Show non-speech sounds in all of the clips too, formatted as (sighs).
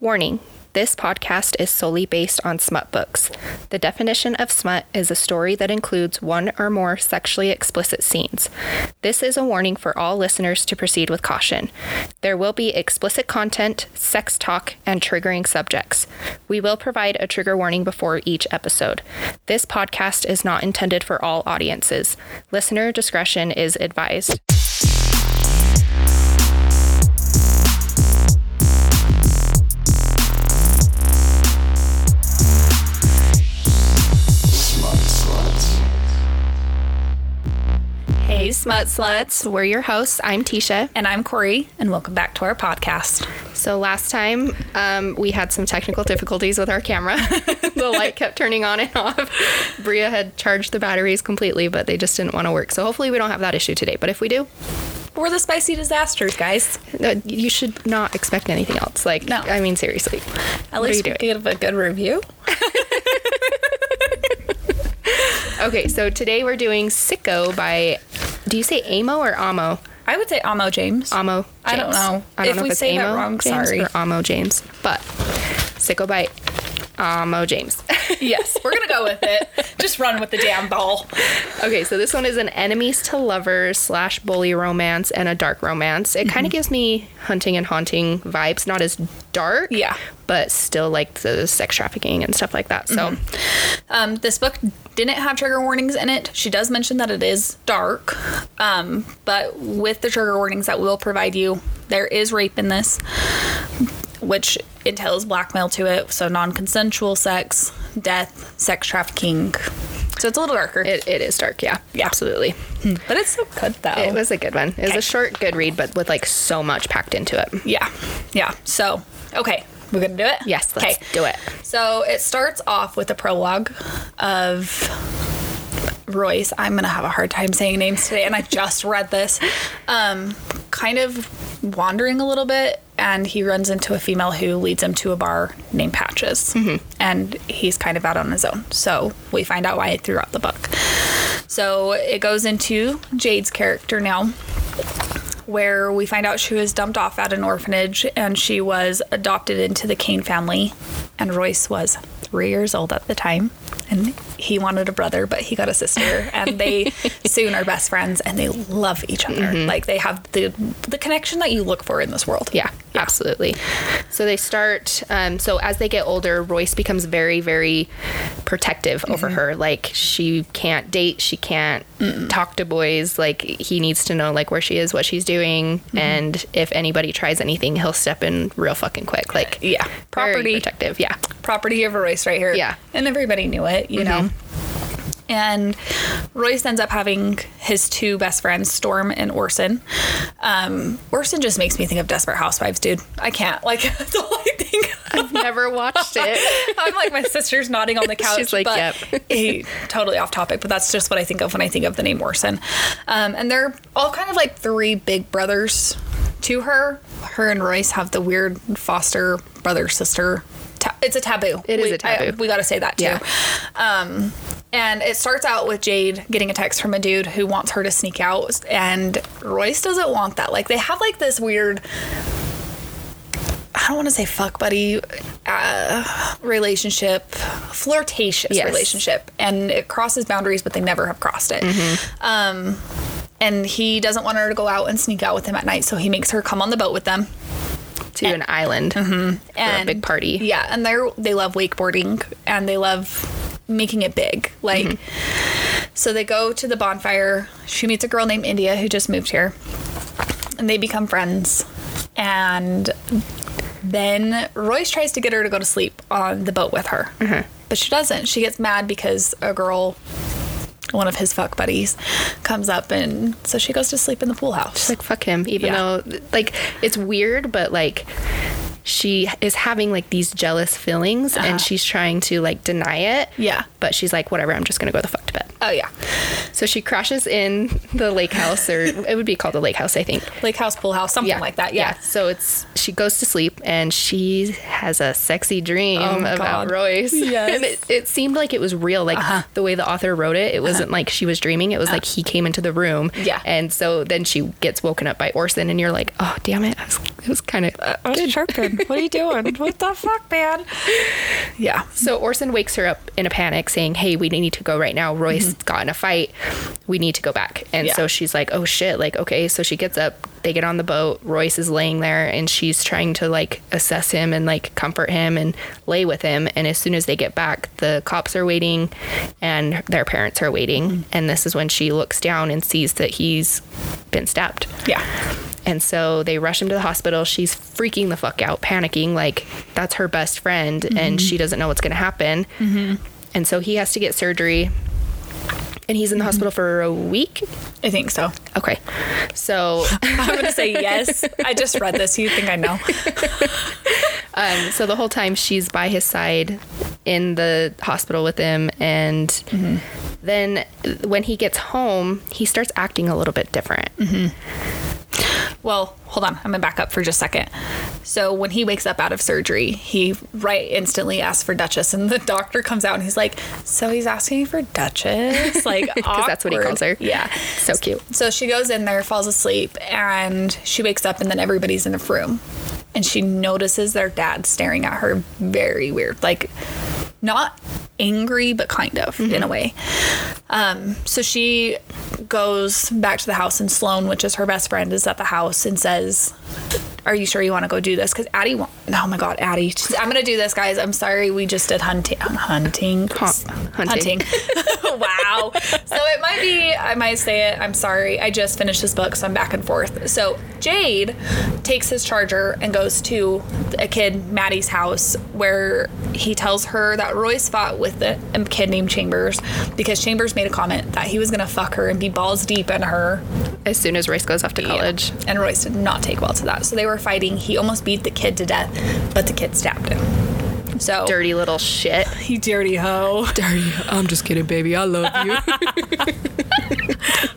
Warning this podcast is solely based on smut books. The definition of smut is a story that includes one or more sexually explicit scenes. This is a warning for all listeners to proceed with caution. There will be explicit content, sex talk, and triggering subjects. We will provide a trigger warning before each episode. This podcast is not intended for all audiences. Listener discretion is advised. Hey, Smut Sluts. We're your hosts. I'm Tisha. And I'm Corey, and welcome back to our podcast. So, last time um, we had some technical difficulties with our camera. (laughs) the light kept turning on and off. Bria had charged the batteries completely, but they just didn't want to work. So, hopefully, we don't have that issue today. But if we do, We're the spicy disasters, guys. uh, you should not expect anything else. Like, No. I mean, seriously. At least we give a good review. (laughs) Okay, so today we're doing Sicko by, do you say Amo or Amo? I would say Amo James. Amo. I don't know. I don't If know we if it's say that Amo wrong, James sorry. or Amo James, but Sicko Amo James. (laughs) yes, we're gonna go with it. Just run with the damn ball. okay, so this one is an enemies to lovers slash bully romance and a dark romance. It Mm-hmm. kind of gives me hunting and haunting vibes, not as dark, Yeah. but still like the sex trafficking and stuff like that. So Um, this book didn't have trigger warnings in it. She does mention that it is dark, um, but with the trigger warnings that we'll provide you, there is rape in this, which entails blackmail to it. So non-consensual sex, death, sex trafficking. So it's a little darker. it, it is dark, yeah, Yeah. absolutely. Hmm. but it's so good though. It was a good one. It was Okay. a short, good read, but with like so much packed into it. Yeah. Yeah. So, okay. We're going to do it? Yes, let's do it. So it starts off with a prologue of Royce. I'm going to have a hard time saying names today, and I just read this. Um, kind of wandering a little bit, and he runs into a female who leads him to a bar named Patches. And he's kind of out on his own. So we find out why throughout the book. So it goes into Jade's character now where we find out she was dumped off at an orphanage and she was adopted into the Kane family. And Royce was three years old at the time. And he wanted a brother, but he got a sister. And they (laughs) soon are best friends and they love each other. Mm-hmm. Like they have the the connection that you look for in this world. Yeah, absolutely. So they start. Um, so as they get older, Royce becomes very, very protective over mm-hmm. her. Like she can't date, she can't talk to boys. Like he needs to know like where she is, what she's doing, mm-hmm. and if anybody tries anything, he'll step in real fucking quick. Like Yeah. Property. protective. Yeah, property of Royce right here. Yeah. And everybody knew it, you mm-hmm. know. And Royce ends up having his two best friends, Storm and Orson. Um, Orson just makes me think of Desperate Housewives, dude. I can't. Like, (laughs) that's all I think. I've never watched it. (laughs) I'm like, my sister's nodding on the (laughs) couch. She's like, but yep. eh, totally off topic, but that's just what I think of when I think of the name Orson. Um, and they're all kind of like three big brothers to her. Her and Royce have the weird foster brother sister. Ta- it's a taboo. It is we, a taboo. I- we got to say that too. Yeah. Um, and it starts out with Jade getting a text from a dude who wants her to sneak out, and Royce doesn't want that. Like they have like this weird. I don't want to say fuck buddy uh, relationship, flirtatious Yes. relationship, and it crosses boundaries, but they never have crossed it. Mm-hmm. Um, and he doesn't want her to go out and sneak out with him at night, so he makes her come on the boat with them to an island for a and big party. Yeah, and they're they love wakeboarding and they love making it big. Like, Mm-hmm. so they go to the bonfire. She meets a girl named India who just moved here, and they become friends. And then Royce tries to get her to go to sleep on the boat with her, Mm-hmm. but she doesn't. She gets mad because a girl. One of his fuck buddies comes up, and so she goes to sleep in the pool house. She's like fuck him even Yeah. though like it's weird but like she is having like these jealous feelings Uh-huh. and she's trying to like deny it Yeah. but she's like whatever i'm just gonna go the fuck to bed oh yeah, so she crashes in the lake house or it would be called the lake house i think lake house, pool house, something like that. Yeah. so it's she goes to sleep and she has a sexy dream Oh, about God. royce Yes. (laughs) and it, it seemed like it was real like Uh-huh. the way the author wrote it it wasn't like she was dreaming it was like he came into the room Yeah. and so then she gets woken up by orson and you're like oh damn it I was, it was kind of was sharpened. (laughs) What are you doing? (laughs) what the fuck, man? Yeah. So Orson wakes her up in a panic, saying, "Hey, we need to go right now. Royce mm-hmm. got in a fight. We need to go back." And Yeah. so she's like, "Oh shit!" Like, okay. So she gets up. They get on the boat. Royce is laying there, and she's trying to like assess him and like comfort him and lay with him. And as soon as they get back, the cops are waiting, and their parents are waiting. Mm-hmm. And this is when she looks down and sees that he's been stabbed. Yeah. And so they rush him to the hospital. She's freaking the fuck out, panicking, like that's her best friend and mm-hmm. she doesn't know what's going to happen. Mm-hmm. And so he has to get surgery. And he's in the mm-hmm. hospital for a week. I think so. Okay. So, (laughs) I'm gonna say yes. I just read this. You think I know? (laughs) um, so the whole time she's by his side in the hospital with him. And mm-hmm. then when he gets home, he starts acting a little bit different. Mm-hmm. Well, hold on. I'm gonna back up for just a second. So when he wakes up out of surgery, he right instantly asks for Duchess, and the (laughs) doctor comes out and he's like, "So he's asking for Duchess?" (laughs) Like, Because that's what he calls her. Yeah. So cute. So she goes in there, falls asleep, and she wakes up, and then everybody's in the room, and she notices their dad staring at her very weird, like not angry, but kind of in a way. Um, so she goes back to the house, and Sloane, which is her best friend, is at the house and says, "Are you sure you want to go do this?" Because Addie, wa- oh my God, Addie, she's, I'm gonna do this, guys. I'm sorry, we just did um, hunting, hunting, hunting. (laughs) wow. So it might be, I might say it. I'm sorry. I just finished this book, so I'm back and forth. So Jade takes his charger and goes to a kid, Maddie's house, where he tells her that Royce fought with a a kid named Chambers because Chambers made a comment that he was going to fuck her and be balls deep in her As soon as Royce goes off to college. and Royce did not take well to that. So they were fighting. He almost beat the kid to death, but the kid stabbed him. So Dirty little shit. (laughs) you dirty hoe. Dirty. I'm just kidding, baby. I love you. (laughs) (laughs)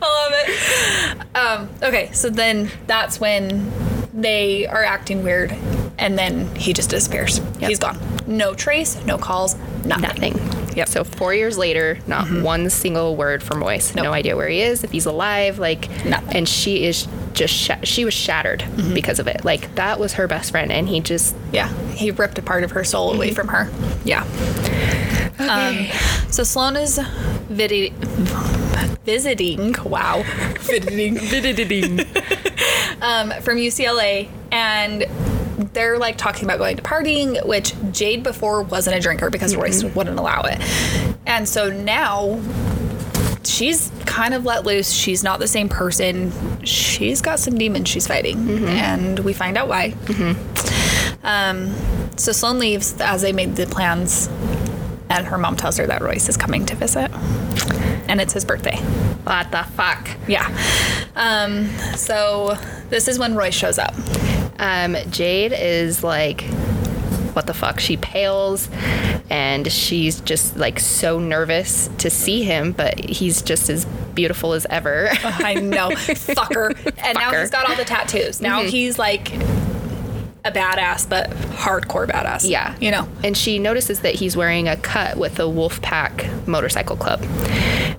I love it. Um, okay, so then that's when they are acting weird, and then he just disappears. Yep. He's gone. No trace, no calls, nothing. Nothing. Yep. So four years later, not one single word from Royce. Nope. No idea where he is, if he's alive. Like Nothing. And she is just sh- she was shattered because of it. Like that was her best friend, and he just Yeah, he ripped a part of her soul away from her. Yeah. Um, so Sloane is visiting. Wow, (laughs) visiting, visiting. (laughs) um, from UCLA, and they're like talking about going to partying, which Jade before wasn't a drinker because Royce wouldn't allow it, and so now she's kind of let loose. She's not the same person. She's got some demons she's fighting, and we find out why. Um, so Sloan leaves as they made the plans, and her mom tells her that Royce is coming to visit, and it's his birthday. what the fuck. Yeah. Um, so this is when Royce shows up. Um, Jade is like, what the fuck? She pales, and she's just like so nervous to see him, but he's just as beautiful as ever. (laughs) I know, fucker. And now he's got all the tattoos. Now he's like a badass, but hardcore badass. Yeah. You know. And she notices that he's wearing a cut with the Wolfpack Motorcycle Club.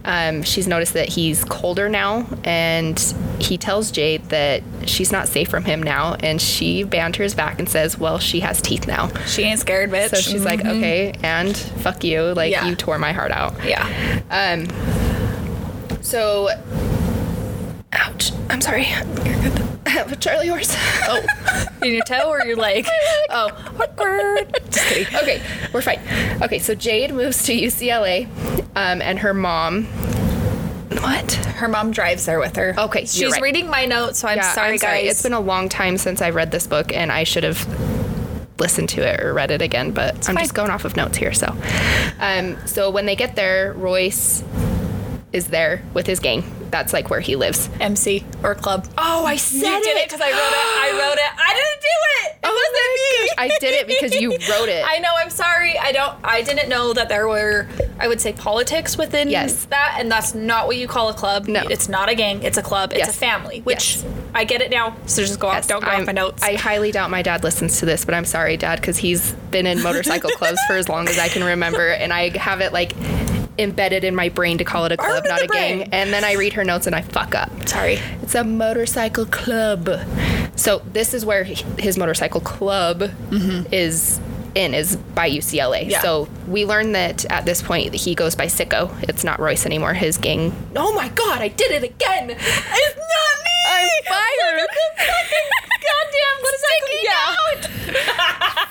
Um, she's noticed that he's colder now, and he tells Jade that she's not safe from him now. And she banters back and says, Well, she has teeth now. She ain't scared, bitch. So she's like, Okay, and fuck you. Like, Yeah. you tore my heart out. yeah. Um, so, ouch. I'm sorry. I (laughs) have a Charlie horse. Oh, (laughs) in your toe or your leg? (laughs) Oh, awkward. Just kidding. okay, we're fine. Okay, so Jade moves to UCLA, um, and her mom. What? Her mom drives there with her. Okay, you're she's right. reading my notes, so I'm Yeah, sorry, I'm sorry. guys. It's been a long time since I read this book, and I should have listened to it or read it again. But I'm fine. just going off of notes here. So, um, so when they get there, Royce is there with his gang. That's like where he lives. MC or club. Oh, I said you did it because I wrote it. I wrote it. I didn't do it. It Oh wasn't my me. gosh, I did it because you (laughs) wrote it. I know. I'm sorry. I don't. I didn't know that there were. I would say politics within Yes. that, and that's not what you call a club. No. it's not a gang. It's a club. It's Yes. a family. Which Yes. I get it now. So just go off. Don't go I'm- off my notes. I highly doubt my dad listens to this, but I'm sorry, Dad, because he's been in motorcycle (laughs) clubs for as long as I can remember, and I have it like embedded in my brain to call it a club, not a gang. And then I read her notes and I fuck up. sorry. It's a motorcycle club. So this is where he- his motorcycle club mm-hmm. is in is by UCLA. Yeah. So we learn that at this point he goes by Sicko. It's not Royce anymore. His gang. Oh my God! I did it again. It's not me. I'm (laughs) fired. Goddamn, what is that?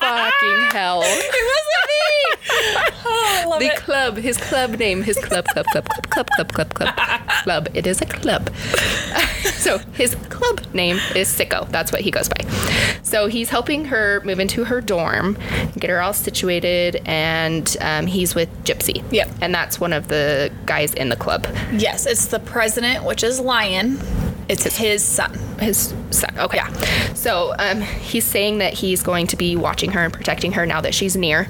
Fucking hell. (laughs) It wasn't me. (laughs) Oh, I love The it. club, his club name, his club, club, club, club, club, club, club, club, club. It is a club. so his club name is Sicko. That's what he goes by. So he's helping her move into her dorm, get her all situated, and um, he's with Gypsy. Yep. And that's one of the guys in the club. Yes, it's the president, which is Lion. It's his son. His son. Okay. Yeah. So um, he's saying that he's going to be watching her and protecting her now that she's near.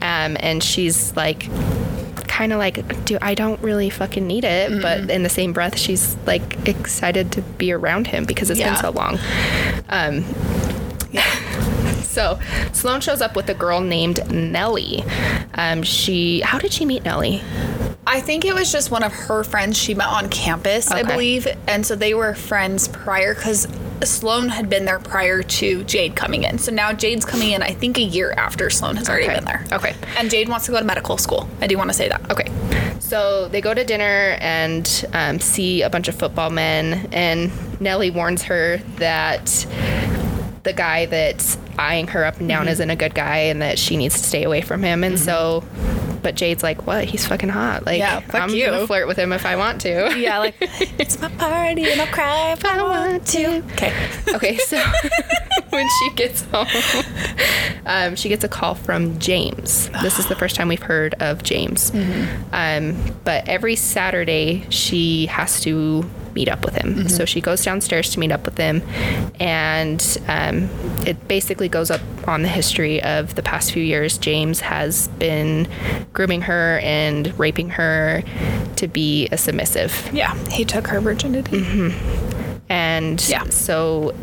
Um, and she's like, kind of like, dude, I don't really fucking need it. But in the same breath, she's like excited to be around him because it's Yeah. been so long. Um, so Sloan shows up with a girl named Nellie. Um, she, how did she meet Nellie? I think it was just one of her friends she met on campus, I Okay. believe. And so they were friends prior because Sloan had been there prior to Jade coming in. So now Jade's coming in, I think, a year after Sloan has already Okay. been there. Okay. And Jade wants to go to medical school. I do want to say that. Okay. So they go to dinner and um, see a bunch of football men, and Nellie warns her that the guy that's eyeing her up and down isn't a good guy and that she needs to stay away from him. And so, but Jade's like, what? He's fucking hot. Like, Yeah, I'm you." gonna flirt with him if I want to. Yeah, like, (laughs) it's my party and I'll cry if I want to. Okay. Okay, so (laughs) (laughs) when she gets home, um, she gets a call from James. This is the first time we've heard of James. Um, but every Saturday, she has to meet up with him. So she goes downstairs to meet up with him, and um, it basically goes up on the history of the past few years. James has been grooming her and raping her to be a submissive. Yeah, he took her virginity. And Yeah. so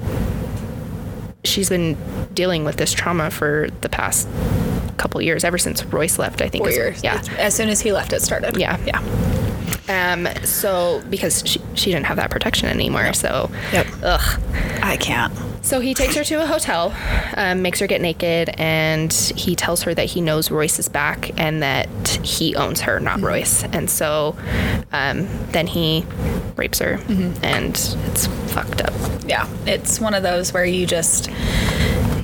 she's been dealing with this trauma for the past couple years, ever since Royce left, I think. Four years. Yeah. As soon as he left, it started. Yeah. Yeah. Um, so because she, she didn't have that protection anymore. So, Yep. ugh. I can't. So he takes her to a hotel, um, makes her get naked, and he tells her that he knows Royce is back and that he owns her, not Royce. And so um, then he rapes her, and it's fucked up. Yeah. It's one of those where you just,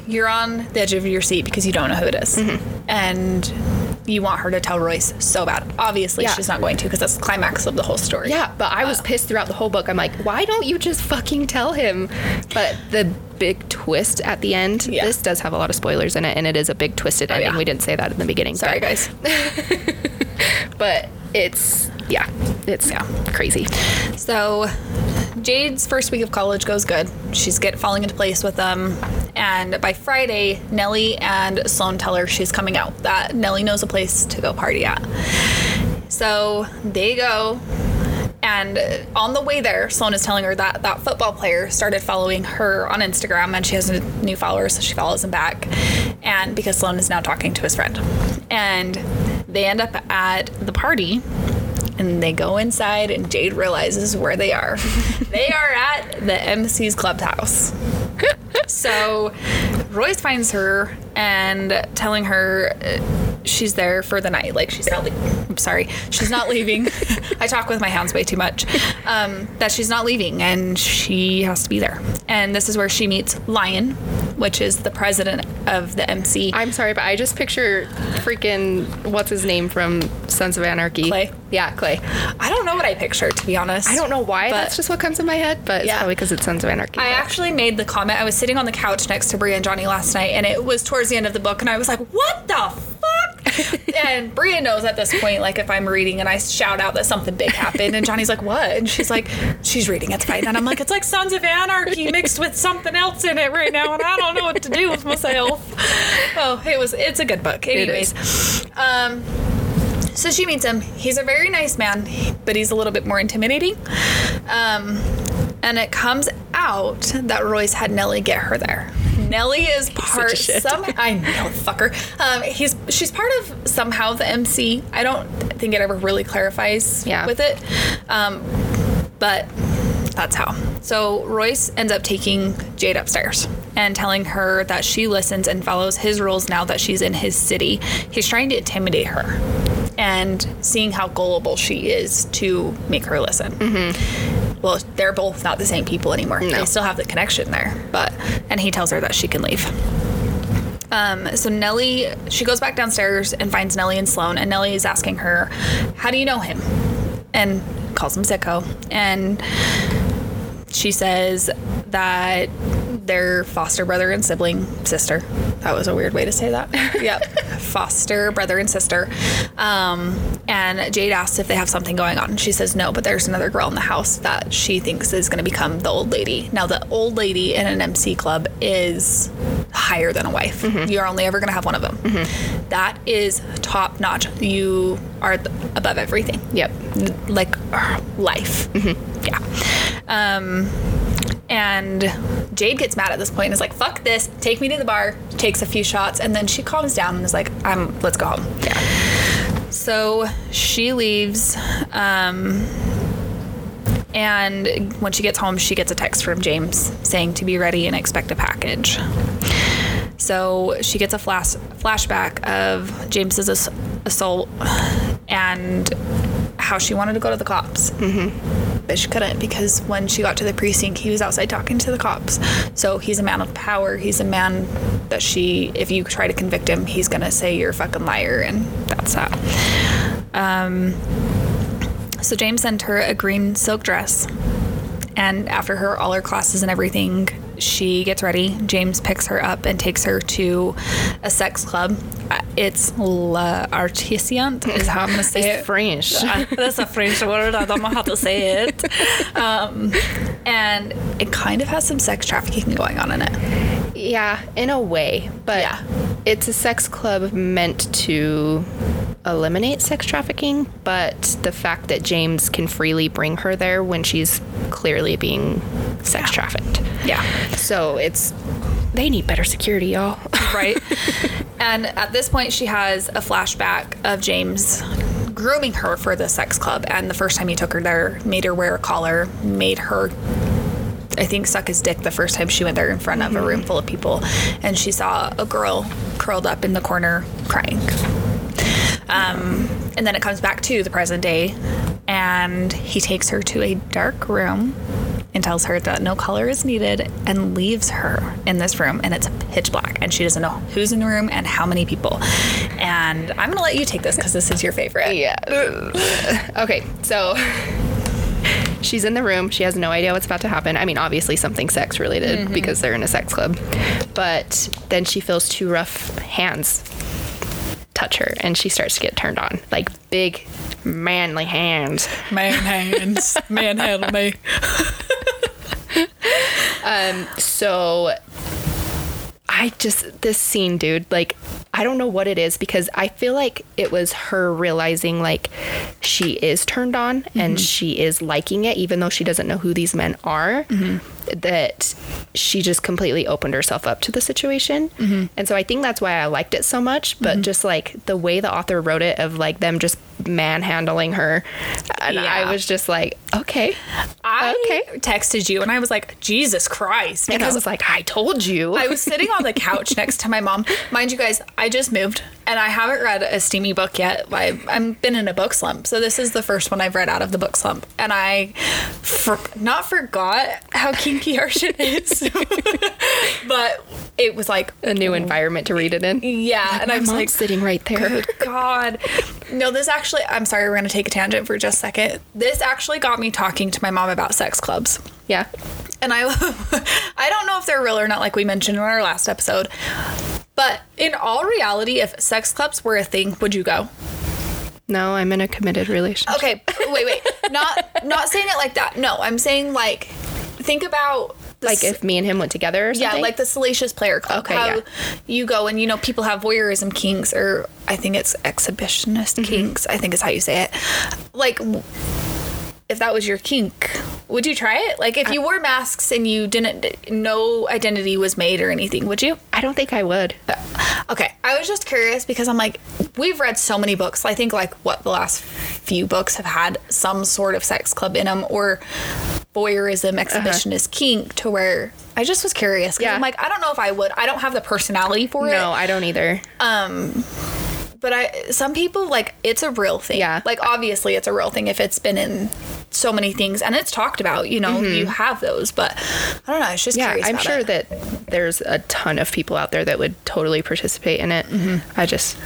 you're on the edge of your seat because you don't know who it is. Mm-hmm. And you want her to tell Royce so bad. Obviously, Yeah. she's not going to because that's the climax of the whole story. Yeah, but I was uh, pissed throughout the whole book. I'm like, why don't you just fucking tell him? But the big twist at the end, Yeah. this does have a lot of spoilers in it, and it is a big twisted oh, ending. yeah. We didn't say that in the beginning. Sorry, but, guys. (laughs) But it's, yeah, it's Yeah. crazy. So Jade's first week of college goes good. She's get falling into place with them. And by Friday, Nellie and Sloan tell her she's coming out, that Nellie knows a place to go party at. So they go. And on the way there, Sloan is telling her that that football player started following her on Instagram and she has a new follower, so she follows him back. And because Sloan is now talking to his friend. And they end up at the party and they go inside and Jade realizes where they are. (laughs) they are at the MC's clubhouse. so Royce finds her and telling her uh, she's there for the night. Like she's not. Le- I'm sorry, she's not leaving. (laughs) I talk with my hands way too much. Um, that she's not leaving and she has to be there. And this is where she meets Lion, which is the president of the MC. I'm sorry, but I just picture freaking what's his name from Sons of Anarchy. Clay? Yeah, Clay. I don't know what I pictured to be honest. I don't know why. But- that's just what comes in my head, but it's Yeah. probably because it's Sons of Anarchy. I actually made the comment. I was sitting on the couch next to Bria and Johnny last night, and it was towards the end of the book, and I was like, "What the fuck?" (laughs) and Bria knows at this point, like if I'm reading and I shout out that something big happened, and Johnny's like, "What?" and she's like, "She's reading. It's fine." And I'm like, "It's like Sons of Anarchy mixed with something else in it right now, and I don't know what to do with myself." Oh, it was. It's a good book. Anyways, um. So she meets him. He's a very nice man, but he's a little bit more intimidating. Um, and it comes out that Royce had Nellie get her there. Nellie is part some I know fucker. Um, he's she's part of somehow the MC. I don't think it ever really clarifies Yeah. with it. Um, but That's how. So Royce ends up taking Jade upstairs and telling her that she listens and follows his rules now that she's in his city. He's trying to intimidate her and seeing how gullible she is to make her listen. Mm-hmm. Well, they're both not the same people anymore. No. They still have the connection there, but and he tells her that she can leave. Um, so Nellie, she goes back downstairs and finds Nellie and Sloan, and Nellie is asking her, "How do you know him?" And calls him Sicko, and she says that they're foster brother and sibling sister. That was a weird way to say that. (laughs) yep, (laughs) foster brother and sister. Um, and Jade asks if they have something going on. She says no, but there's another girl in the house that she thinks is going to become the old lady. Now, the old lady in an MC club is higher than a wife. You're only ever going to have one of them. That is top notch. You are th- above everything Yep. like uh, life. Yeah. Um, and Jade gets mad at this point and is like, "Fuck this! Take me to the bar." Takes a few shots and then she calms down and is like, "I'm. Let's go home." Yeah. So she leaves. Um, and when she gets home, she gets a text from James saying to be ready and expect a package. So she gets a flash flashback of James's ass- assault and how she wanted to go to the cops. Mm-hmm. But she couldn't because when she got to the precinct, he was outside talking to the cops. So he's a man of power. He's a man that she, if you try to convict him, he's going to say you're a fucking liar. And that's that. Um, so James sent her a green silk dress. And after her all her classes and everything, she gets ready. James picks her up and takes her to a sex club. Uh, It's La Artisante, is how I'm going to say It's it. French. (laughs) Uh, That's a French word. I don't know how to say it. Um, and it kind of has some sex trafficking going on in it. Yeah, in a way, but Yeah. it's a sex club meant to eliminate sex trafficking, but the fact that James can freely bring her there when she's clearly being sex trafficked. Yeah. So it's they need better security, y'all. (laughs) right? and at this point, she has a flashback of James grooming her for the sex club. And the first time he took her there, made her wear a collar, made her. I think suck his dick the first time she went there in front of a mm-hmm. room full of people, and she saw a girl curled up in the corner crying. Um, and then it comes back to the present day, and he takes her to a dark room and tells her that no color is needed and leaves her in this room and it's pitch black and she doesn't know who's in the room and how many people. And I'm gonna let you take this because this is your favorite. yeah. (laughs) okay, so (laughs) she's in the room. She has no idea what's about to happen. I mean, obviously something sex related because they're in a sex club. But then she feels two rough hands touch her and she starts to get turned on. Like big manly hands. Man hands, (laughs) man handle me. Um so I just this scene, dude, like I don't know what it is because I feel like it was her realizing like she is turned on and mm-hmm. she is liking it even though she doesn't know who these men are. Mm-hmm. That she just completely opened herself up to the situation. Mm-hmm. And so I think that's why I liked it so much, but just like the way the author wrote it of like them just manhandling her and Yeah. I was just like, okay. I Okay. texted you and I was like, Jesus Christ. And I was like, I told you. I was sitting on the couch next to my mom. Mind you guys, I just moved and I haven't read a steamy book yet. I, I've been in a book slump. So this is the first one I've read out of the book slump. And I for, not forgot how kinky our shit is, (laughs) but it was like, a new environment to read it in. yeah. and I My was like, sitting right there. Good God. No, this actually, I'm sorry, we're going to take a tangent for just a second. This actually got me talking to my mom about sex clubs. Yeah. And I (laughs) I don't know if they're real or not like we mentioned in our last episode. But in all reality, if sex clubs were a thing, would you go? No, I'm in a committed relationship. Okay, wait, wait. (laughs) Not not saying it like that. No, I'm saying like think about the Like if me and him went together or yeah, like the Salacious Player Club. Okay, how yeah. you go and you know people have voyeurism kinks, or I think it's exhibitionist Mm-hmm. kinks. I think is how you say it. Like, w- if that was your kink, would you try it? Like, if you wore masks and you didn't, no identity was made or anything, would you? I don't think I would. Okay, I was just curious because I'm like, we've read so many books. I think like what the last few books have had some sort of sex club in them or voyeurism exhibitionist kink to where I just was curious. Uh-huh. Yeah. I'm like, I don't know if I would. I don't have the personality for it. No, I don't either. But I some people like it's a real thing. Yeah. Like obviously it's a real thing if it's been in so many things and it's talked about, you know, you have those, but I don't know, it's just Mm-hmm. yeah, curious. I'm sure it. that there's a ton of people out there that would totally participate in it. Mm-hmm. I just,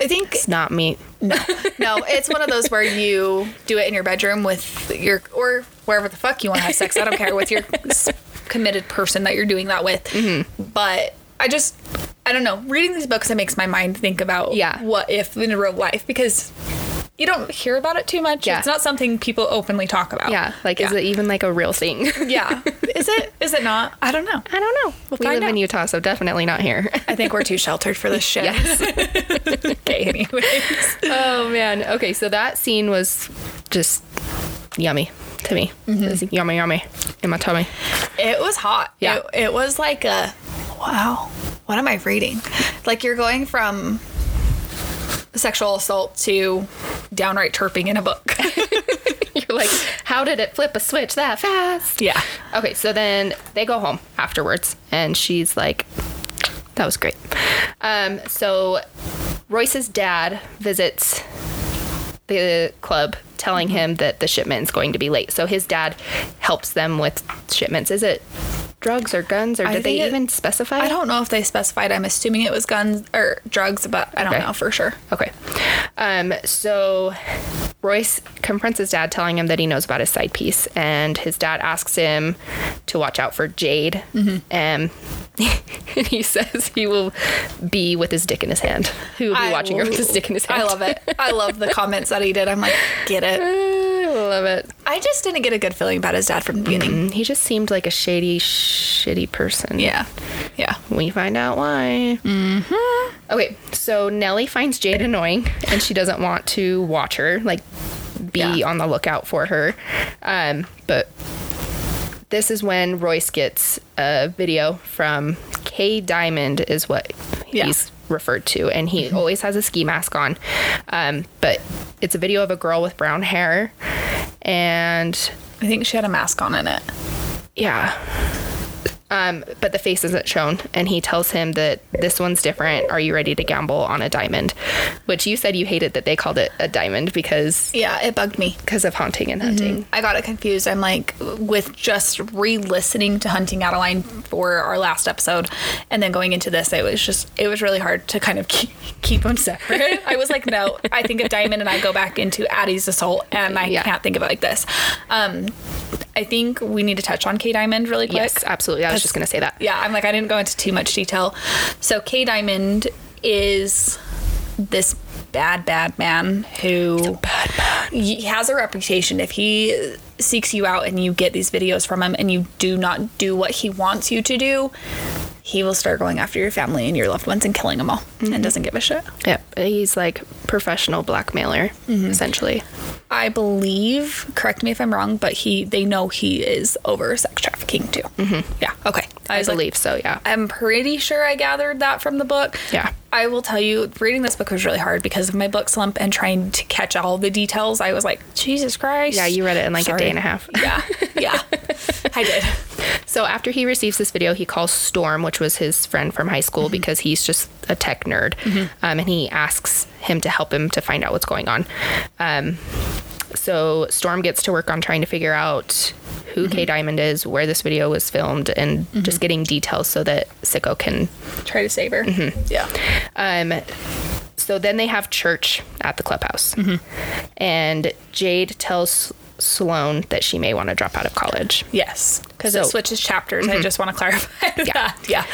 I think it's not me. no, no, it's one of those where you do it in your bedroom with your or wherever the fuck you want to have sex. I don't care with your (laughs) committed person that you're doing that with. Mm-hmm. But I just, I don't know. Reading these books, it makes my mind think about Yeah. what if in real life because you don't hear about it too much. Yeah. It's not something people openly talk about. Yeah, like is it even like a real thing? (laughs) Yeah. Is it? Is it not? I don't know. I don't know. we find live in. Utah, so definitely not here. I think we're too sheltered for this (laughs) shit. yes. (laughs) okay, anyways. oh man. Okay, so that scene was just yummy to me. Mm-hmm. It was yummy, yummy in my tummy. It was hot. Yeah. It, it was like a wow. What am I reading? Like you're going from sexual assault to downright chirping in a book. (laughs) You're like, how did it flip a switch that fast? yeah. Okay, so then they go home afterwards, and she's like, that was great. Um, so Royce's dad visits the club telling him that the shipment is going to be late. So his dad helps them with shipments. Is it drugs or guns, or I did they it- even specify? I don't know if they specified. I'm assuming it was guns or drugs, but I don't Okay. know for sure. Okay. Um, so Royce confronts his dad, telling him that he knows about his side piece, and his dad asks him to watch out for Jade. Mm-hmm. Um, (laughs) and he says he will be with his dick in his hand. He will be I watching her with his dick in his hand. I love it. (laughs) I love the comments that he did. I'm like, get it. (laughs) I love it. I just didn't get a good feeling about his dad from the beginning. And he just seemed like a shady, shitty person. Yeah. Yeah. We find out why. Mm-hmm. Okay, so Nellie finds Jade annoying and she doesn't want to watch her, like, be Yeah. on the lookout for her. Um, but this is when Royce gets a video from K Diamond, is what Yeah. he's referred to. And he always has a ski mask on. Um, but it's a video of a girl with brown hair. And I think she had a mask on in it. yeah. Um, but the face isn't shown, and he tells him that this one's different. Are you ready to gamble on a diamond? Which you said you hated that they called it a diamond because Yeah, it bugged me. because of haunting and hunting. I got it confused. I'm like, with just re listening to Hunting Adeline for our last episode and then going into this, it was just, it was really hard to kind of keep, keep them separate. (laughs) I was like, no, I think of Diamond and I go back into Addie's Assault and I Yeah. can't think of it like this. Um, I think we need to touch on K Diamond really quick. Yes, absolutely. I was just gonna say that. Yeah, I'm like, I didn't go into too much detail. So, K Diamond is this bad, bad man who Bad, bad. he has a reputation. If he seeks you out and you get these videos from him and you do not do what he wants you to do, he will start going after your family and your loved ones and killing them all and doesn't give a shit. Yep, he's like professional blackmailer, essentially. I believe, correct me if I'm wrong, but he they know he is over sex trafficking too. Mm-hmm. Yeah. Okay. I, like, believe so. Yeah. I'm pretty sure I gathered that from the book. Yeah. I will tell you, reading this book was really hard because of my book slump and trying to catch all the details. I was like, Jesus Christ. Yeah, you read it in like a day and a half. (laughs) Yeah, yeah, I did. (laughs) So after he receives this video, he calls Storm, which was his friend from high school, because he's just a tech nerd, um, and he asks him to help him to find out what's going on. Um, so Storm gets to work on trying to figure out who mm-hmm. K Diamond is, where this video was filmed, and mm-hmm. just getting details so that Sicko can. Try to save her. Mm-hmm. Yeah. Um, so then they have church at the clubhouse, and Jade tells Sloane that she may want to drop out of college. Yes, because So- it switches chapters. I just want to clarify that. Yeah.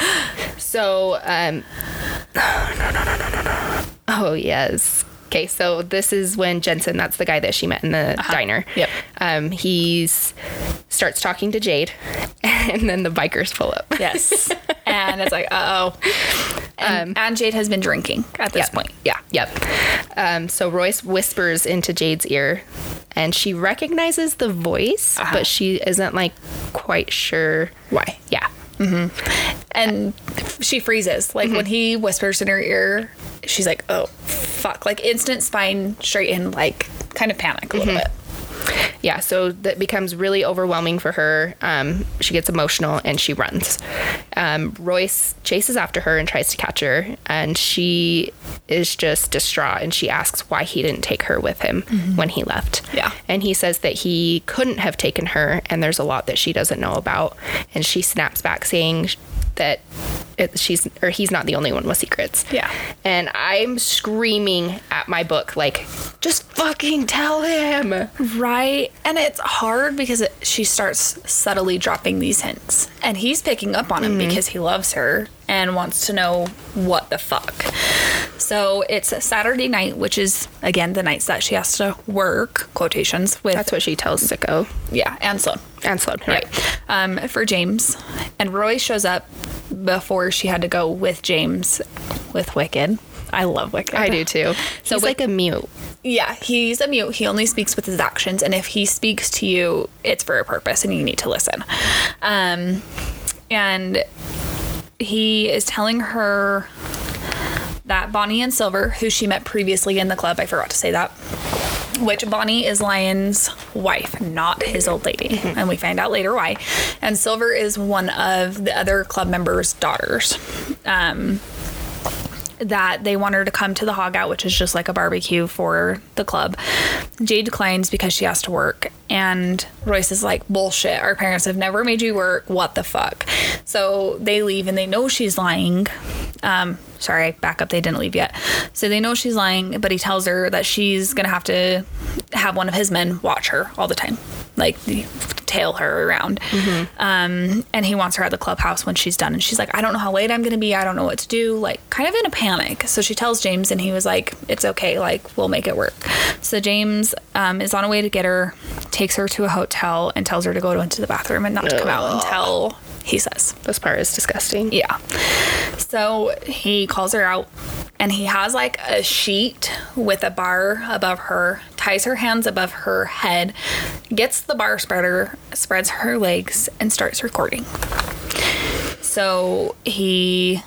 So, um, (sighs) no, no, no, no, no, no. Oh, yes. Okay, so this is when Jensen, that's the guy that she met in the diner. Yep. Um, he's starts talking to Jade, (laughs) and then the bikers pull up. Yes. (laughs) and it's like, uh oh. And, and Jade has been drinking at this Yep. point. Yeah. Yep. Um, so Royce whispers into Jade's ear, and she recognizes the voice, Uh-huh. but she isn't like quite sure Why? Yeah. And she freezes. Like when he whispers in her ear, she's like, oh, fuck. Like instant spine straight in, like kind of panic a little bit. yeah, so that becomes really overwhelming for her. Um, she gets emotional and she runs. Um, Royce chases after her and tries to catch her, and she is just distraught and she asks why he didn't take her with him when he left. Yeah. And he says that he couldn't have taken her, and there's a lot that she doesn't know about. And she snaps back saying that it, she's or he's not the only one with secrets. Yeah. And I'm screaming at my book like, just fucking tell him. Right. And it's hard because it, she starts subtly dropping these hints. And he's picking up on them mm-hmm. because he loves her and wants to know what the fuck. So it's Saturday night, which is, again, the nights that she has to work, quotations, with, That's what she tells Sicko yeah, and Sloan. and Sloan, right? Um, for James. And Roy shows up before she had to go with James with Wicked. I love Wicked. I do too. (laughs) So he's with- like a mute. Yeah, he's a mute. He only speaks with his actions, and if he speaks to you, it's for a purpose, and you need to listen. Um, and he is telling her that Bonnie and Silver, who she met previously in the club, I forgot to say that, which Bonnie is Lion's wife, not his old lady. And we find out later why. And Silver is one of the other club members' daughters. Um, that they want her to come to the hog out, which is just like a barbecue for the club. Jade declines because she has to work. And Royce is like, bullshit. Our parents have never made you work. What the fuck? So they leave and they know she's lying. Um, sorry, back up. They didn't leave yet. So they know she's lying, but he tells her that she's going to have to have one of his men watch her all the time, like tail her around. Um, and he wants her at the clubhouse when she's done. And she's like, I don't know how late I'm going to be. I don't know what to do. Like, kind of in a panic. So she tells James, and he was like, It's okay. Like, we'll make it work. So James um, is on a way to get her, takes her to a hotel, and tells her to go into the bathroom and not to come out until he says. This part is disgusting. Yeah. So he calls her out and he has like a sheet with a bar above her, ties her hands above her head, gets the bar spreader, spreads her legs, and starts recording. So he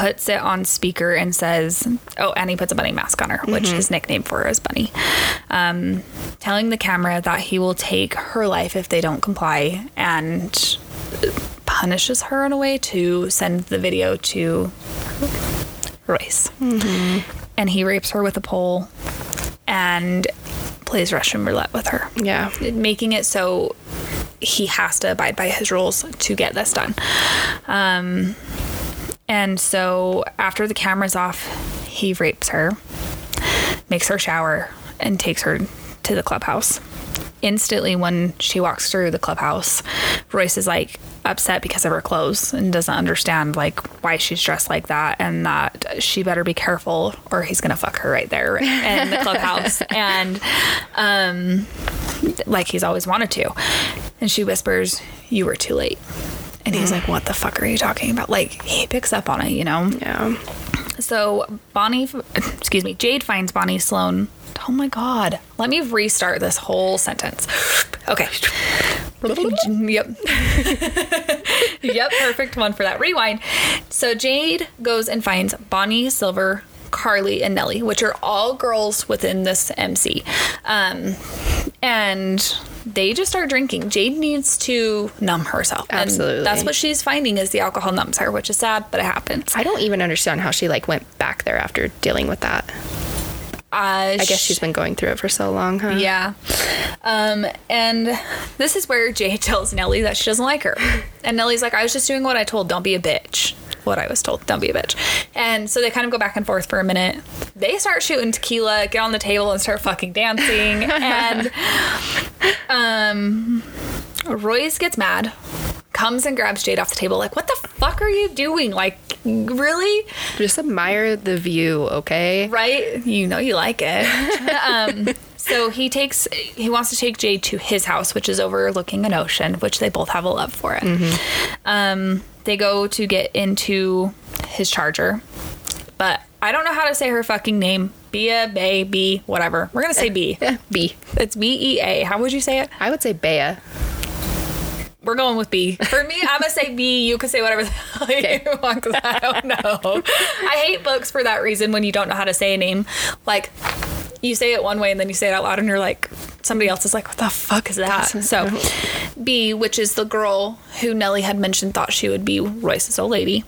puts it on speaker and says, Oh, and he puts a bunny mask on her, which his nickname for her is Bunny. Um, telling the camera that he will take her life if they don't comply and punishes her in a way to send the video to Royce. And he rapes her with a pole and plays Russian roulette with her Yeah. making it so he has to abide by his rules to get this done. Um, and so after the camera's off, he rapes her, makes her shower, and takes her to the clubhouse. Instantly, when she walks through the clubhouse, Royce is like upset because of her clothes and doesn't understand like why she's dressed like that and that she better be careful or he's gonna fuck her right there in the clubhouse. (laughs) and um, like he's always wanted to. And she whispers, You were too late. And he's mm-hmm. like, What the fuck are you talking about? Like, he picks up on it, you know? Yeah. So Bonnie, excuse me, Jade finds Bonnie Sloan. Oh my God. Let me restart this whole sentence. Okay. (laughs) yep. (laughs) yep, perfect one for that. Rewind. So Jade goes and finds Bonnie, Silver, Carly, and Nellie, which are all girls within this MC. Um, and they just start drinking. Jade needs to numb herself. And Absolutely. that's what she's finding is the alcohol numbs her, which is sad, but it happens. I don't even understand how she like went back there after dealing with that. Uh, I guess she's been going through it for so long, huh? Yeah. Um, and this is where Jade (laughs) tells Nellie that she doesn't like her. And Nellie's like, I was just doing what I told. Don't be a bitch. What I was told. Don't be a bitch. And so they kind of go back and forth for a minute. They start shooting tequila, get on the table, and start fucking dancing. (laughs) and um, Royce gets mad, comes and grabs Jade off the table, like, what the fuck are you doing? Like, really? Just admire the view, okay? right? You know you like it. (laughs) um, so he takes he wants to take Jade to his house, which is overlooking an ocean, which they both have a love for it. Um, they go to get into his charger, but I don't know how to say her fucking name. Bea, Bay, B, whatever. We're gonna say B. (laughs) B. It's B E A. How would you say it? I would say Bea. We're going with B. For me, I'm gonna say B. You can say whatever the (laughs) hell you want because I don't know. I hate books for that reason when you don't know how to say a name. Like, you say it one way and then you say it out loud and you're like, somebody else is like, what the fuck is that? So, B, which is the girl who Nellie had mentioned thought she would be Royce's old lady,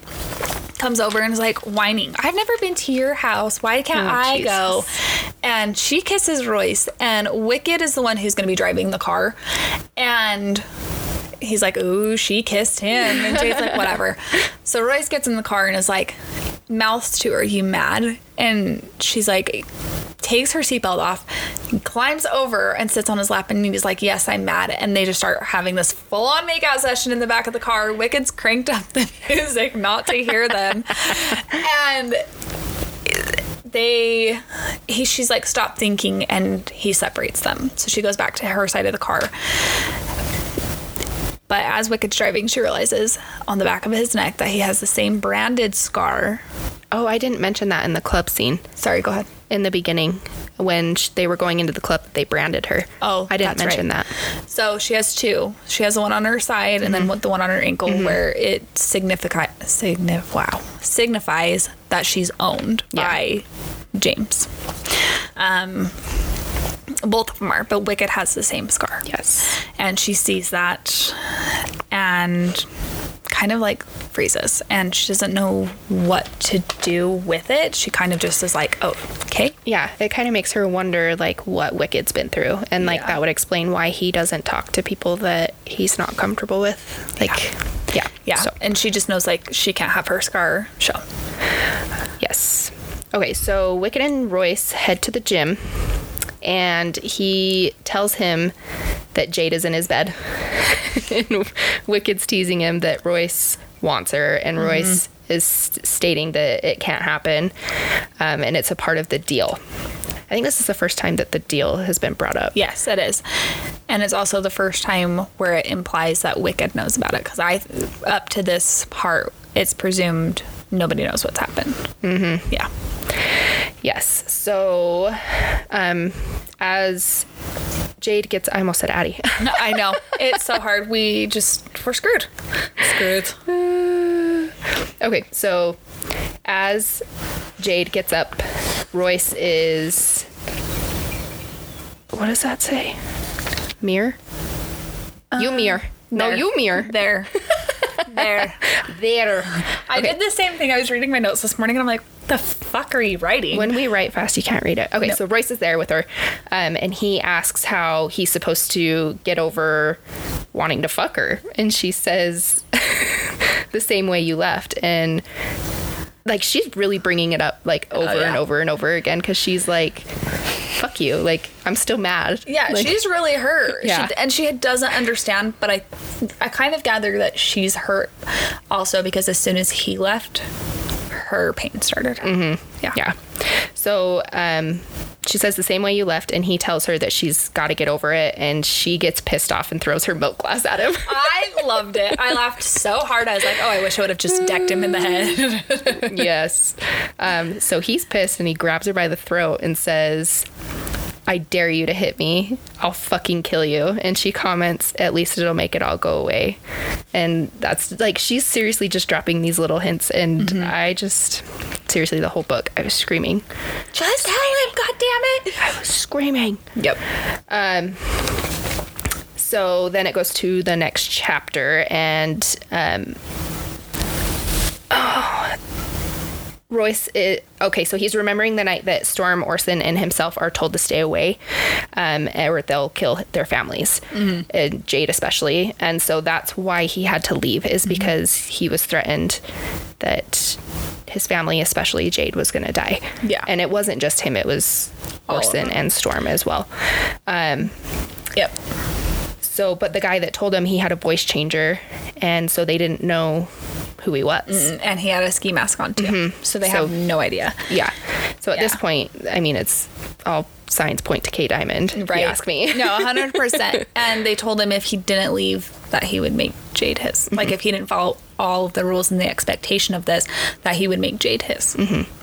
comes over and is like whining, I've never been to your house. Why can't Oh, I Jesus. go? And she kisses Royce, and Wicked is the one who's going to be driving the car. And he's like, ooh, she kissed him. And Jade's like, (laughs) whatever. So Royce gets in the car and is like, mouths to her, you mad? And she's like, takes her seatbelt off, climbs over and sits on his lap, and he's like, yes, I'm mad. And they just start having this full on makeout session in the back of the car. Wicked's cranked up the (laughs) music not to hear them. and they he she's like stop thinking and he separates them so she goes back to her side of the car but as wicked's driving she realizes on the back of his neck that he has the same branded scar Oh, I didn't mention that in the club scene sorry go ahead in the beginning when sh- they were going into the club. They branded her. Oh, I didn't mention right. that. so she has two she has the one on her side and then the one on her ankle where it significa- signif- wow signifies that she's owned Yeah. by james um both of them are but wicked has the same scar. Yes. and she sees that and kind of like freezes. And she doesn't know what to do with it. She kind of just is like oh okay. Yeah, it kind of makes her wonder like what Wicked's been through, and like Yeah. that would explain why he doesn't talk to people that he's not comfortable with. Like, yeah, yeah So, and she just knows like she can't have her scar show yes. Okay, so Wicked and Royce head to the gym, and he tells him that Jade is in his bed. (laughs) and Wicked's teasing him that Royce wants her, and Royce is stating that it can't happen, um, and it's a part of the deal. I think this is the first time that the deal has been brought up. yes it is and it's also the first time where it implies that wicked knows about it because i up to this part it's presumed nobody knows what's happened mm-hmm. yeah Yes. So, um, as Jade gets, I almost said Addie. (laughs) no, i know it's so hard we just we're screwed screwed (sighs) okay, so as Jade gets up, Royce is. What does that say? Mirror? you mirror. No, there. you mirror. there (laughs) there There. I did the same thing. I was reading my notes this morning and I'm like, the fuck are you writing? When we write fast, you can't read it. Okay, No. so Royce is there with her, um, and he asks how he's supposed to get over wanting to fuck her, and she says (laughs) the same way you left, and like she's really bringing it up like oh, over and Oh, yeah. over and over again because she's like, "Fuck you!" Like I'm still mad. yeah, Like, she's really hurt. Yeah. She, and she doesn't understand, but I I kind of gather that she's hurt also because as soon as he left, her pain started. Mm-hmm. Yeah. Yeah. So um, she says the same way you left, and he tells her that she's got to get over it, and she gets pissed off and throws her milk glass at him. (laughs) I loved it. I laughed so hard. I was like, oh, I wish I would have just decked him in the head. (laughs) yes. Um, so he's pissed and he grabs her by the throat and says, I dare you to hit me. I'll fucking kill you. And she comments, At least it'll make it all go away. And that's like, she's seriously just dropping these little hints. And I just, seriously, the whole book, I was screaming. just tell him, God damn it. I was screaming. Yep. So then it goes to the next chapter, and um, oh, Royce. Is, okay, so he's remembering the night that Storm, Orson, and himself are told to stay away, um, or they'll kill their families, and Jade especially. And so that's why he had to leave, is because he was threatened that his family, especially Jade, was going to die. Yeah. and it wasn't just him; it was Orson and Storm as well. Um, Yep. so, but the guy that told him he had a voice changer, and so they didn't know who he was. Mm, and he had a ski mask on too. Mm-hmm. So they So- have no idea. Yeah. So at this point, I mean, it's all signs point to K Diamond. You ask me. no, 100%. (laughs) and they told him if he didn't leave, that he would make Jade his. Like if he didn't follow all of the rules and the expectation of this, that he would make Jade his.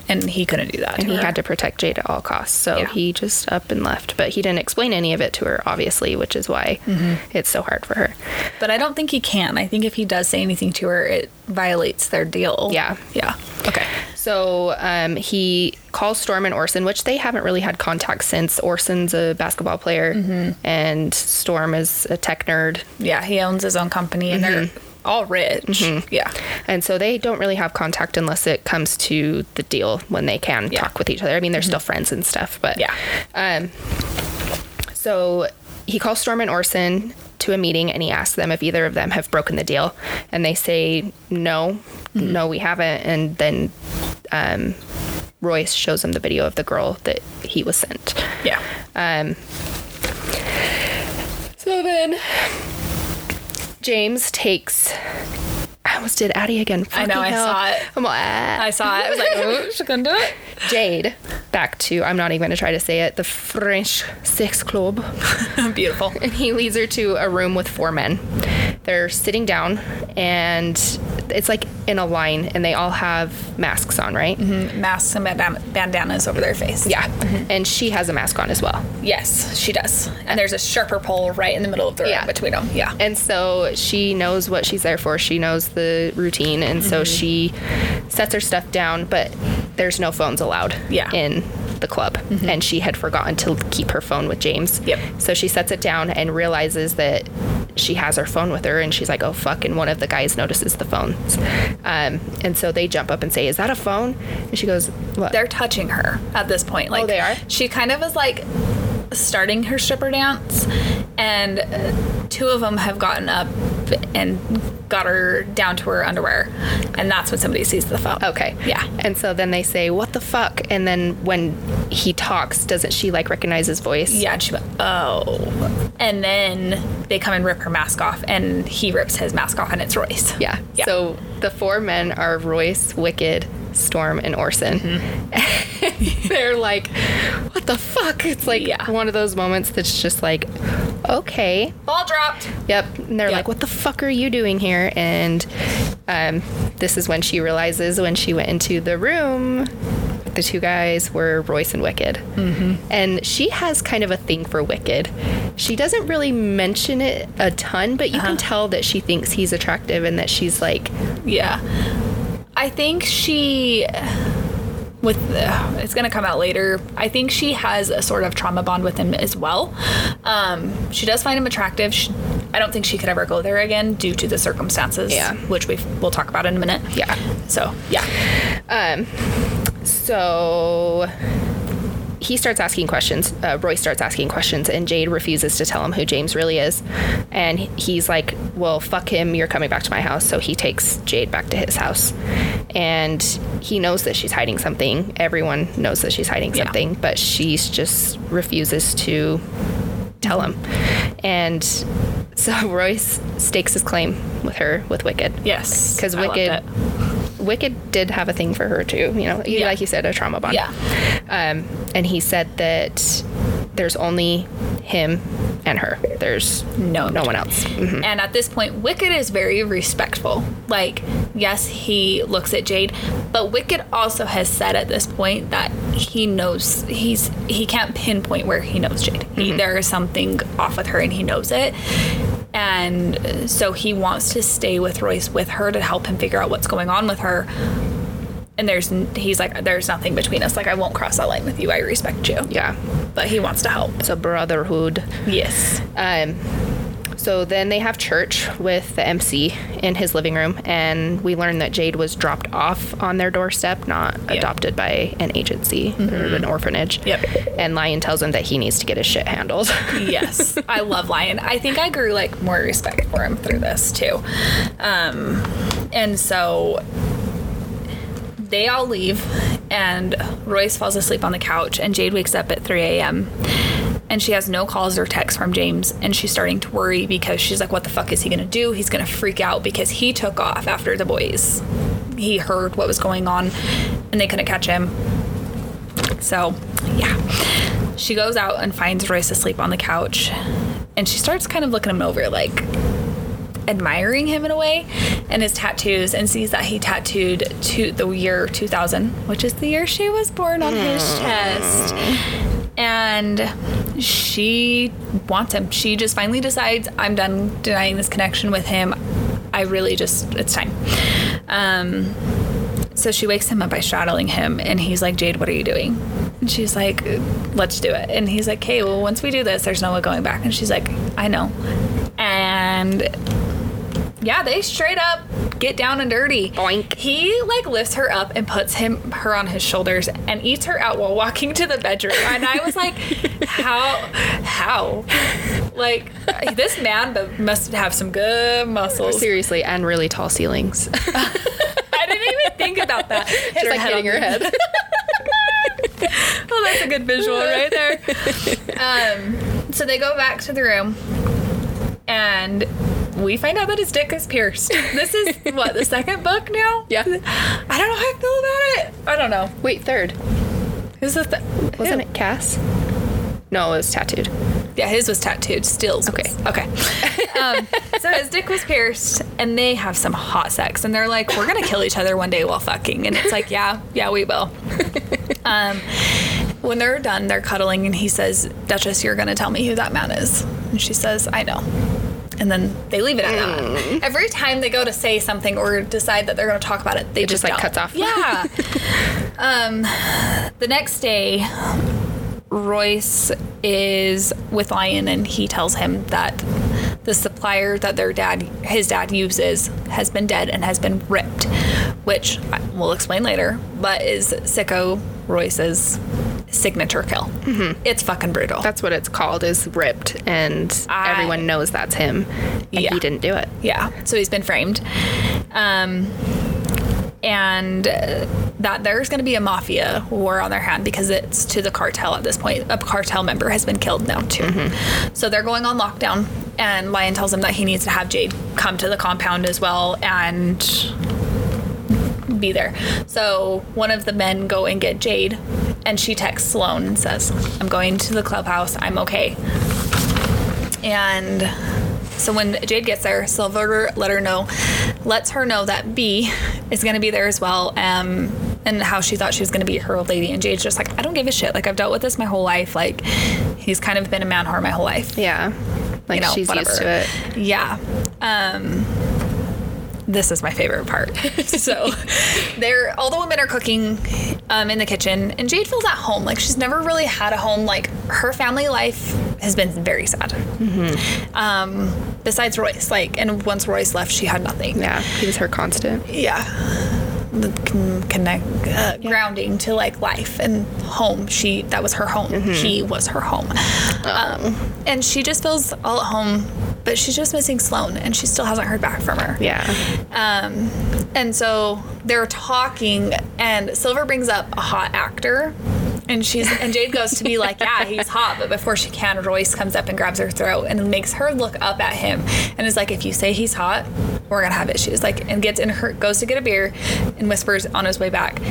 And he couldn't do that. and he her. had to protect Jade at all costs. So Yeah. he just up and left. But he didn't explain any of it to her, obviously, which is why Mm-hmm. it's so hard for her. But I don't think he can. I think if he does say anything to her, it violates their deal. Yeah. Yeah. Okay. So um, he calls Storm and Orson, which they haven't really had contact since. Orson's a basketball player, Mm-hmm. and Storm is a tech nerd. Yeah, he owns his own company and they're all rich. Yeah. And so they don't really have contact unless it comes to the deal when they can Yeah. Mm-hmm. talk with each other. I mean, they're still friends and stuff, but Yeah. Um, so he calls Storm and Orson to a meeting and he asks them if either of them have broken the deal. And they say, no, Mm-hmm. no, we haven't. And then um, Royce shows him the video of the girl that he was sent. Yeah. Um, so then James takes. I almost did Addie again. I know, Fucking I hell. saw it. (laughs) I'm like, ah. I saw it. I was like, oh, she couldn't do it. (laughs) Jade back to, I'm not even going to try to say it, the French Sex Club. (laughs) Beautiful. And he leads her to a room with four men. They're sitting down and it's like in a line and they all have masks on, right? Mm-hmm. Masks and bandan- bandanas over their face. Yeah. Mm-hmm. And she has a mask on as well. Yes, she does. And there's a sharper pole right in the middle of the room Yeah. between them. Yeah. And so she knows what she's there for. She knows the routine. And so mm-hmm. she sets her stuff down, but there's no phones allowed Yeah. in the club. And she had forgotten to keep her phone with James. Yep. So she sets it down and realizes that she has her phone with her. And she's like, oh, fuck. And one of the guys notices the phones. Um, and so they jump up and say, is that a phone? And she goes, what? They're touching her at this point. Like Oh, they are? She kind of is like starting her stripper dance, and uh, two of them have gotten up and got her down to her underwear, and that's when somebody sees the phone. Okay. Yeah. And so then they say, "What the fuck?" And then when he talks, doesn't she like recognize his voice? Yeah, and she went, oh. And then they come and rip her mask off, and he rips his mask off, and it's Royce. Yeah. Yeah. So the four men are Royce, Wicked, Storm, and Orson. (laughs) They're like, "What the fuck?" It's like Yeah. one of those moments that's just like, "Okay." Ball dropped. Yep. And they're Yep. like, "What the fuck are you doing here?" And um, this is when she realizes when she went into the room. The two guys were Royce and Wicked. Mm-hmm. And she has kind of a thing for Wicked. She doesn't really mention it a ton, but you can tell that she thinks he's attractive and that she's like, Yeah. I think she with uh, it's going to come out later. I think she has a sort of trauma bond with him as well. Um, she does find him attractive. She, I don't think she could ever go there again due to the circumstances, Yeah. which we we'll talk about in a minute. Yeah. So yeah, Um, so he starts asking questions. Uh, Roy starts asking questions, and Jade refuses to tell him who James really is. And he's like, "Well, fuck him. You're coming back to my house." So he takes Jade back to his house, and he knows that she's hiding something. Everyone knows that she's hiding Yeah. something, but she's just refuses to tell him. And so (laughs) Royce stakes his claim with her with Wicked. yes, Because Wicked. Wicked did have a thing for her too. You know, Yeah. like you said, a trauma bond. Yeah. Um, and he said that there's only him and her. There's No, no one else. Mhm. And at this point, Wicked is very respectful. Like, yes, he looks at Jade, but Wicked also has said at this point that he knows he's he can't pinpoint where he knows Jade. He, there is something off with her, and he knows it. And so he wants to stay with Royce with her to help him figure out what's going on with her. And there's he's like, there's nothing between us. Like, I won't cross that line with you. I respect you. Yeah. But he wants to help. It's a brotherhood. Yes. Um, so then they have church with the MC in his living room, and we learn that Jade was dropped off on their doorstep, not adopted by an agency or an orphanage. Yep. And Lion tells him that he needs to get his shit handled. (laughs) yes, I love Lion. I think I grew like more respect for him through this too. Um, and so they all leave, and Royce falls asleep on the couch, and Jade wakes up at 3 a.m. And she has no calls or texts from James, and she's starting to worry because she's like, "What the fuck is he gonna do? He's gonna freak out because he took off after the boys. He heard what was going on, and they couldn't catch him. So, yeah. She goes out and finds Royce asleep on the couch, and she starts kind of looking him over, like admiring him in a way, and his tattoos, and sees that he tattooed to the year 2000, which is the year she was born on his hmm. chest. And she wants him. She just finally decides, I'm done denying this connection with him. I really just, it's time. Um, so she wakes him up by straddling him, and he's like, Jade, what are you doing? And she's like, let's do it. And he's like, hey, well, once we do this, there's no way going back. And she's like, I know. And yeah, they straight up get down and dirty. Boink. He like lifts her up and puts him her on his shoulders and eats her out while walking to the bedroom. And I was like, (laughs) how, how, like this man must have some good muscles. Seriously, and really tall ceilings. (laughs) I didn't even think about that. His (laughs) Just like head hitting her head. Oh, that's a good visual right there. Um, so they go back to the room, and we find out that his dick is pierced. This is what the second book now. Yeah. I don't know how I feel about it. I don't know. Wait, third. Who's the th- Wasn't it Cass? No, it was tattooed. Yeah, his was tattooed. Stills. Okay. Okay. Um, so his dick was pierced, and they have some hot sex, and they're like, "We're gonna kill each other one day while fucking," and it's like, "Yeah, yeah, we will." (laughs) um, when they're done, they're cuddling, and he says, "Duchess, you're gonna tell me who that man is," and she says, "I know." And then they leave it at that. Every time they go to say something or decide that they're going to talk about it, they It just, just like, don't. cuts off. Yeah. (laughs) um, the next day, Royce is with Lion and he tells him that the supplier that their dad his dad uses has been dead and has been ripped, which we'll explain later, but is Sicko Royce's signature kill. It's fucking brutal. That's what it's called, is ripped, and I- everyone knows that's him. And Yeah. he didn't do it. Yeah, so he's been framed. Um, and uh, that there's going to be a mafia war on their hand because it's to the cartel at this point. A cartel member has been killed now, too. So they're going on lockdown, and Lion tells him that he needs to have Jade come to the compound as well and be there. So one of the men go and get Jade, and she texts Sloane and says, I'm going to the clubhouse. I'm okay. And so when Jade gets there, Silver let her know, lets her know that B is going to be there as well. Um, and how she thought she was going to be her old lady. And Jade's just like, I don't give a shit. Like, I've dealt with this my whole life. Like, he's kind of been a man whore my whole life. Yeah. Like You know, she's whatever. used to it. Yeah. Um, this is my favorite part. (laughs) so, they're all the women are cooking um, in the kitchen, and Jade feels at home. Like she's never really had a home. Like her family life has been very sad. Mm-hmm. Um, besides Royce, like, and once Royce left, she had nothing. Yeah. He was her constant. Yeah. The con- connect, uh, grounding to like life and home. She that was her home. He was her home, um, and she just feels all at home. But she's just missing Sloan and she still hasn't heard back from her. Yeah. Um, and so they're talking, and Silver brings up a hot actor. And she's and Jade goes to be like, yeah, he's hot. But before she can, Royce comes up and grabs her throat and makes her look up at him, and is like, if you say he's hot, we're gonna have issues. Like, and gets in her goes to get a beer, and whispers on his way back,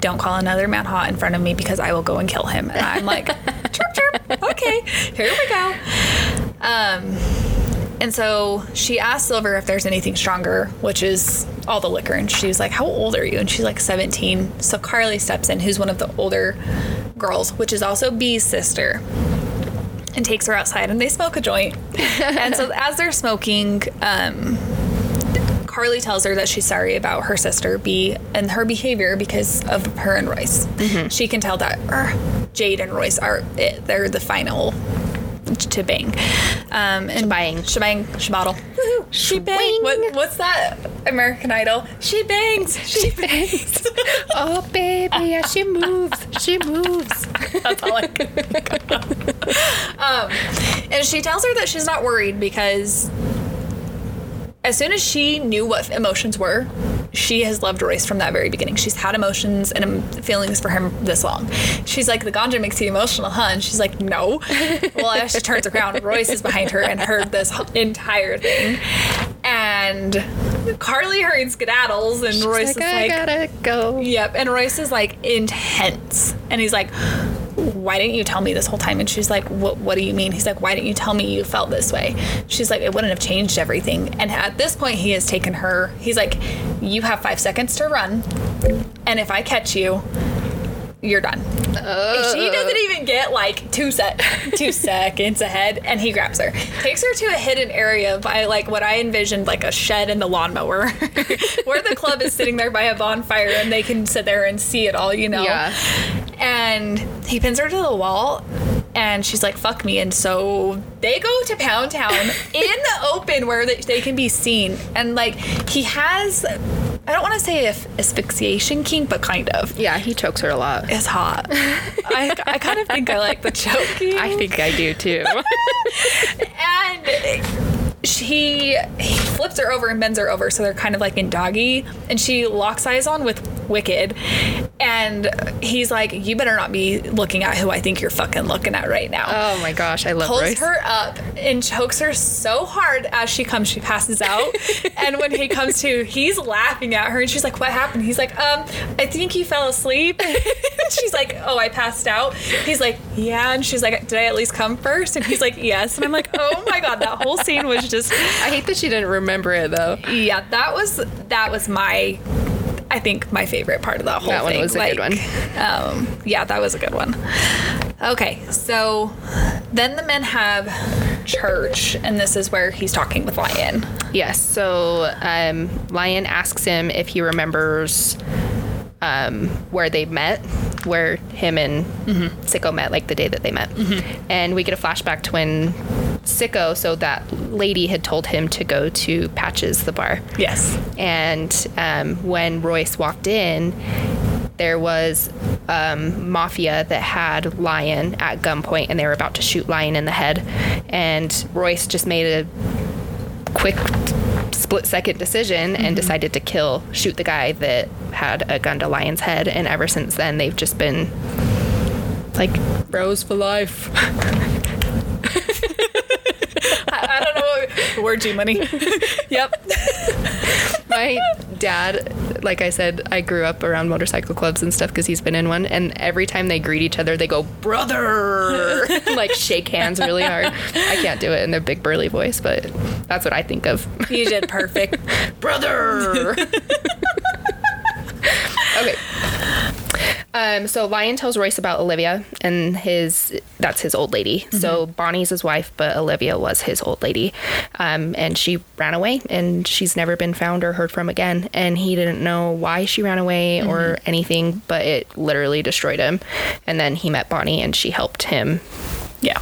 don't call another man hot in front of me because I will go and kill him. And I'm like, chirp chirp, okay, here we go. Um, and so she asked Silver if there's anything stronger, which is all the liquor. And she's like, How old are you? And she's like, 17. So Carly steps in, who's one of the older girls, which is also B's sister, and takes her outside and they smoke a joint. (laughs) and so as they're smoking, um, Carly tells her that she's sorry about her sister B and her behavior because of her and Royce. She can tell that er, Jade and Royce are it. They're the final to bang. Um, and Shebang. shebang, shebaddle. Woohoo, she bang. Shebang. What, what's that? American Idol. She bangs. She bangs. (laughs) oh, baby, yeah, she moves. She moves. That's all I can think of. (laughs) um, and she tells her that she's not worried because as soon as she knew what emotions were, she has loved Royce from that very beginning. She's had emotions and feelings for him this long. She's like, the ganja makes you emotional, huh? And she's like, no. (laughs) well, as she turns around, Royce is behind her and heard this entire thing. And Carly hurried skedaddles, and Royce like, is like, I gotta go. Yep. And Royce is like intense. And he's like, why didn't you tell me this whole time? And she's like, what, what do you mean? He's like, why didn't you tell me you felt this way? She's like, it wouldn't have changed everything. And at this point, he has taken her, he's like, you have five seconds to run. And if I catch you, you're done. she uh. doesn't even get like two sec (laughs) two seconds ahead, and he grabs her, takes her to a hidden area by like what I envisioned like a shed in the lawnmower, (laughs) where the club is sitting there by a bonfire, and they can sit there and see it all, you know. Yeah. And he pins her to the wall, and she's like, "Fuck me!" And so they go to Pound Town (laughs) in the open where they, they can be seen, and like he has. I don't want to say if asphyxiation kink, but kind of. Yeah, he chokes her a lot. It's hot. I, I kind of think I like the (laughs) choking. I think I do too. (laughs) and she he flips her over and bends her over so they're kind of like in doggy. And she locks eyes on with wicked. And he's like you better not be looking at who i think you're fucking looking at right now. Oh my gosh, I love pulls Royce. her up and chokes her so hard as she comes she passes out. (laughs) And when he comes to he's laughing at her and she's like what happened? He's like um i think you fell asleep. (laughs) She's like oh i passed out. He's like yeah. And she's like did i at least come first? And he's like yes. And i'm like oh my god that whole scene was just I hate that she didn't remember it though. yeah that was that was my I think my favorite part of that whole thing. That one was a good one. Um, yeah, that was a good one. Okay, so then the men have church, and this is where he's talking with Lion. Yes. So um, Lion asks him if he remembers um, where they met, where him and Sicko met, like the day that they met. And we get a flashback to when Sicko, so that lady had told him to go to Patches, the bar. Yes. And um, when Royce walked in, there was um, mafia that had Lion at gunpoint, and they were about to shoot Lion in the head. And Royce just made a quick split second decision and decided to kill, shoot the guy that had a gun to Lion's head. And ever since then, they've just been like bros for life. (laughs) I, I don't know what word G money. yep. my dad, like I said, I grew up around motorcycle clubs and stuff because he's been in one. And every time they greet each other, they go, brother, (laughs) like shake hands really hard. I can't do it in their big burly voice, but that's what I think of. You did perfect. (laughs) brother. (laughs) okay. Um, so Lion tells Royce about Olivia and his that's his old lady. So Bonnie's his wife, but Olivia was his old lady. Um, and she ran away and she's never been found or heard from again. And he didn't know why she ran away or anything, but it literally destroyed him. And then he met Bonnie and she helped him Yeah.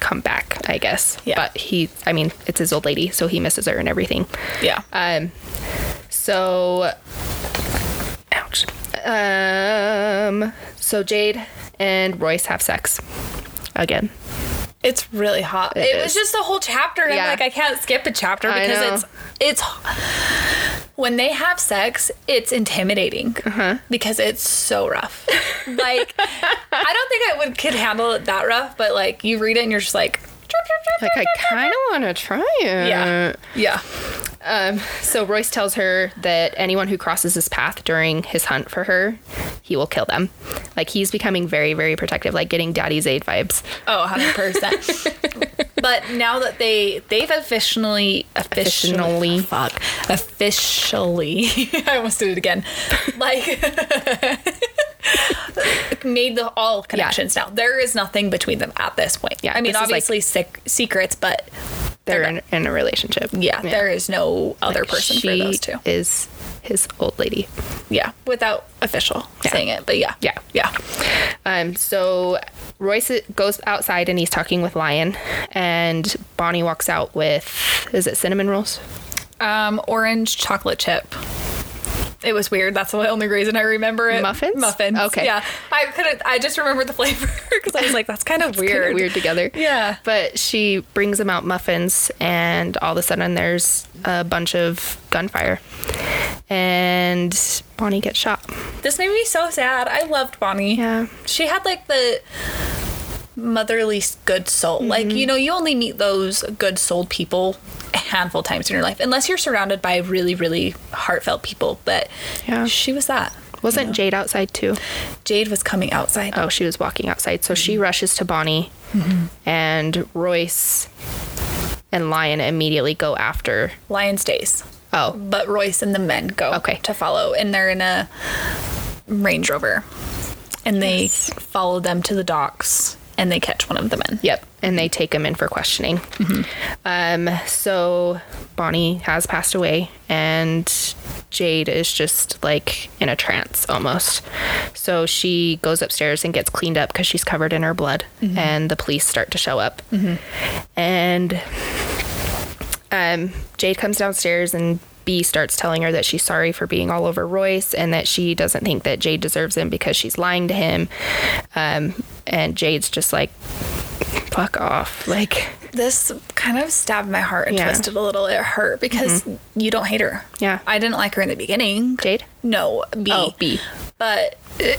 come back, I guess. Yeah. But he I mean, it's his old lady, so he misses her and everything. Yeah. Um, so. Um, so Jade and Royce have sex again. It's really hot. It, It was just a whole chapter, and Yeah. I'm like, I can't skip a chapter because it's it's when they have sex, it's intimidating Uh-huh. because it's so rough. (laughs) like, I don't think I would could handle it that rough, but like you read it and you're just like, Like, I kind of want to try it. yeah, yeah, Um, so Royce tells her that anyone who crosses his path during his hunt for her, he will kill them. Like he's becoming very, very protective, like getting Daddy's aid vibes. oh, 100 percent. (laughs) But now that they they've officially officially Officially. fuck officially (laughs) I almost did it again like (laughs) (laughs) made the all connections now there is nothing between them at this point Yeah, I mean is like- obviously secrets but They're in, in a relationship. yeah, there is no other Like, person for those two Is his old lady. yeah without official Yeah. saying it but yeah Yeah. yeah Um, so Royce goes outside and he's talking with Lion, and Bonnie walks out with is it cinnamon rolls? um orange chocolate chip it was weird. That's the only reason I remember it. Muffins? Muffins. Okay. Yeah. I couldn't. I just remembered the flavor (laughs) because I was like, "That's kind of weird." weird together. Yeah. But she brings them out muffins, and all of a sudden there's a bunch of gunfire, and Bonnie gets shot. This made me so sad. I loved Bonnie. Yeah. She had like the motherly good soul. Like, Mm-hmm. you know, you only meet those good souled people a handful of times in your life, unless you're surrounded by really, really heartfelt people. But Yeah. she was that. Wasn't Jade outside too? Jade was coming outside. Oh, she was walking outside. So she mm-hmm. rushes to Bonnie, mm-hmm. and Royce and Lion immediately go after. Lion stays. Oh, But Royce and the men go Okay. to follow, and they're in a Range Rover. and they follow them to the docks and they catch one of the men. Yep. And they take him in for questioning. Um, so Bonnie has passed away, and Jade is just like in a trance almost. So she goes upstairs and gets cleaned up because she's covered in her blood, and the police start to show up. And um, Jade comes downstairs and B starts telling her that she's sorry for being all over Royce and that she doesn't think that Jade deserves him because she's lying to him. Um, and Jade's just like, fuck off. Like, This kind of stabbed my heart and Yeah. twisted a little. It hurt because you don't hate her. Yeah. I didn't like her in the beginning. Jade? No, B. Oh, B. But uh,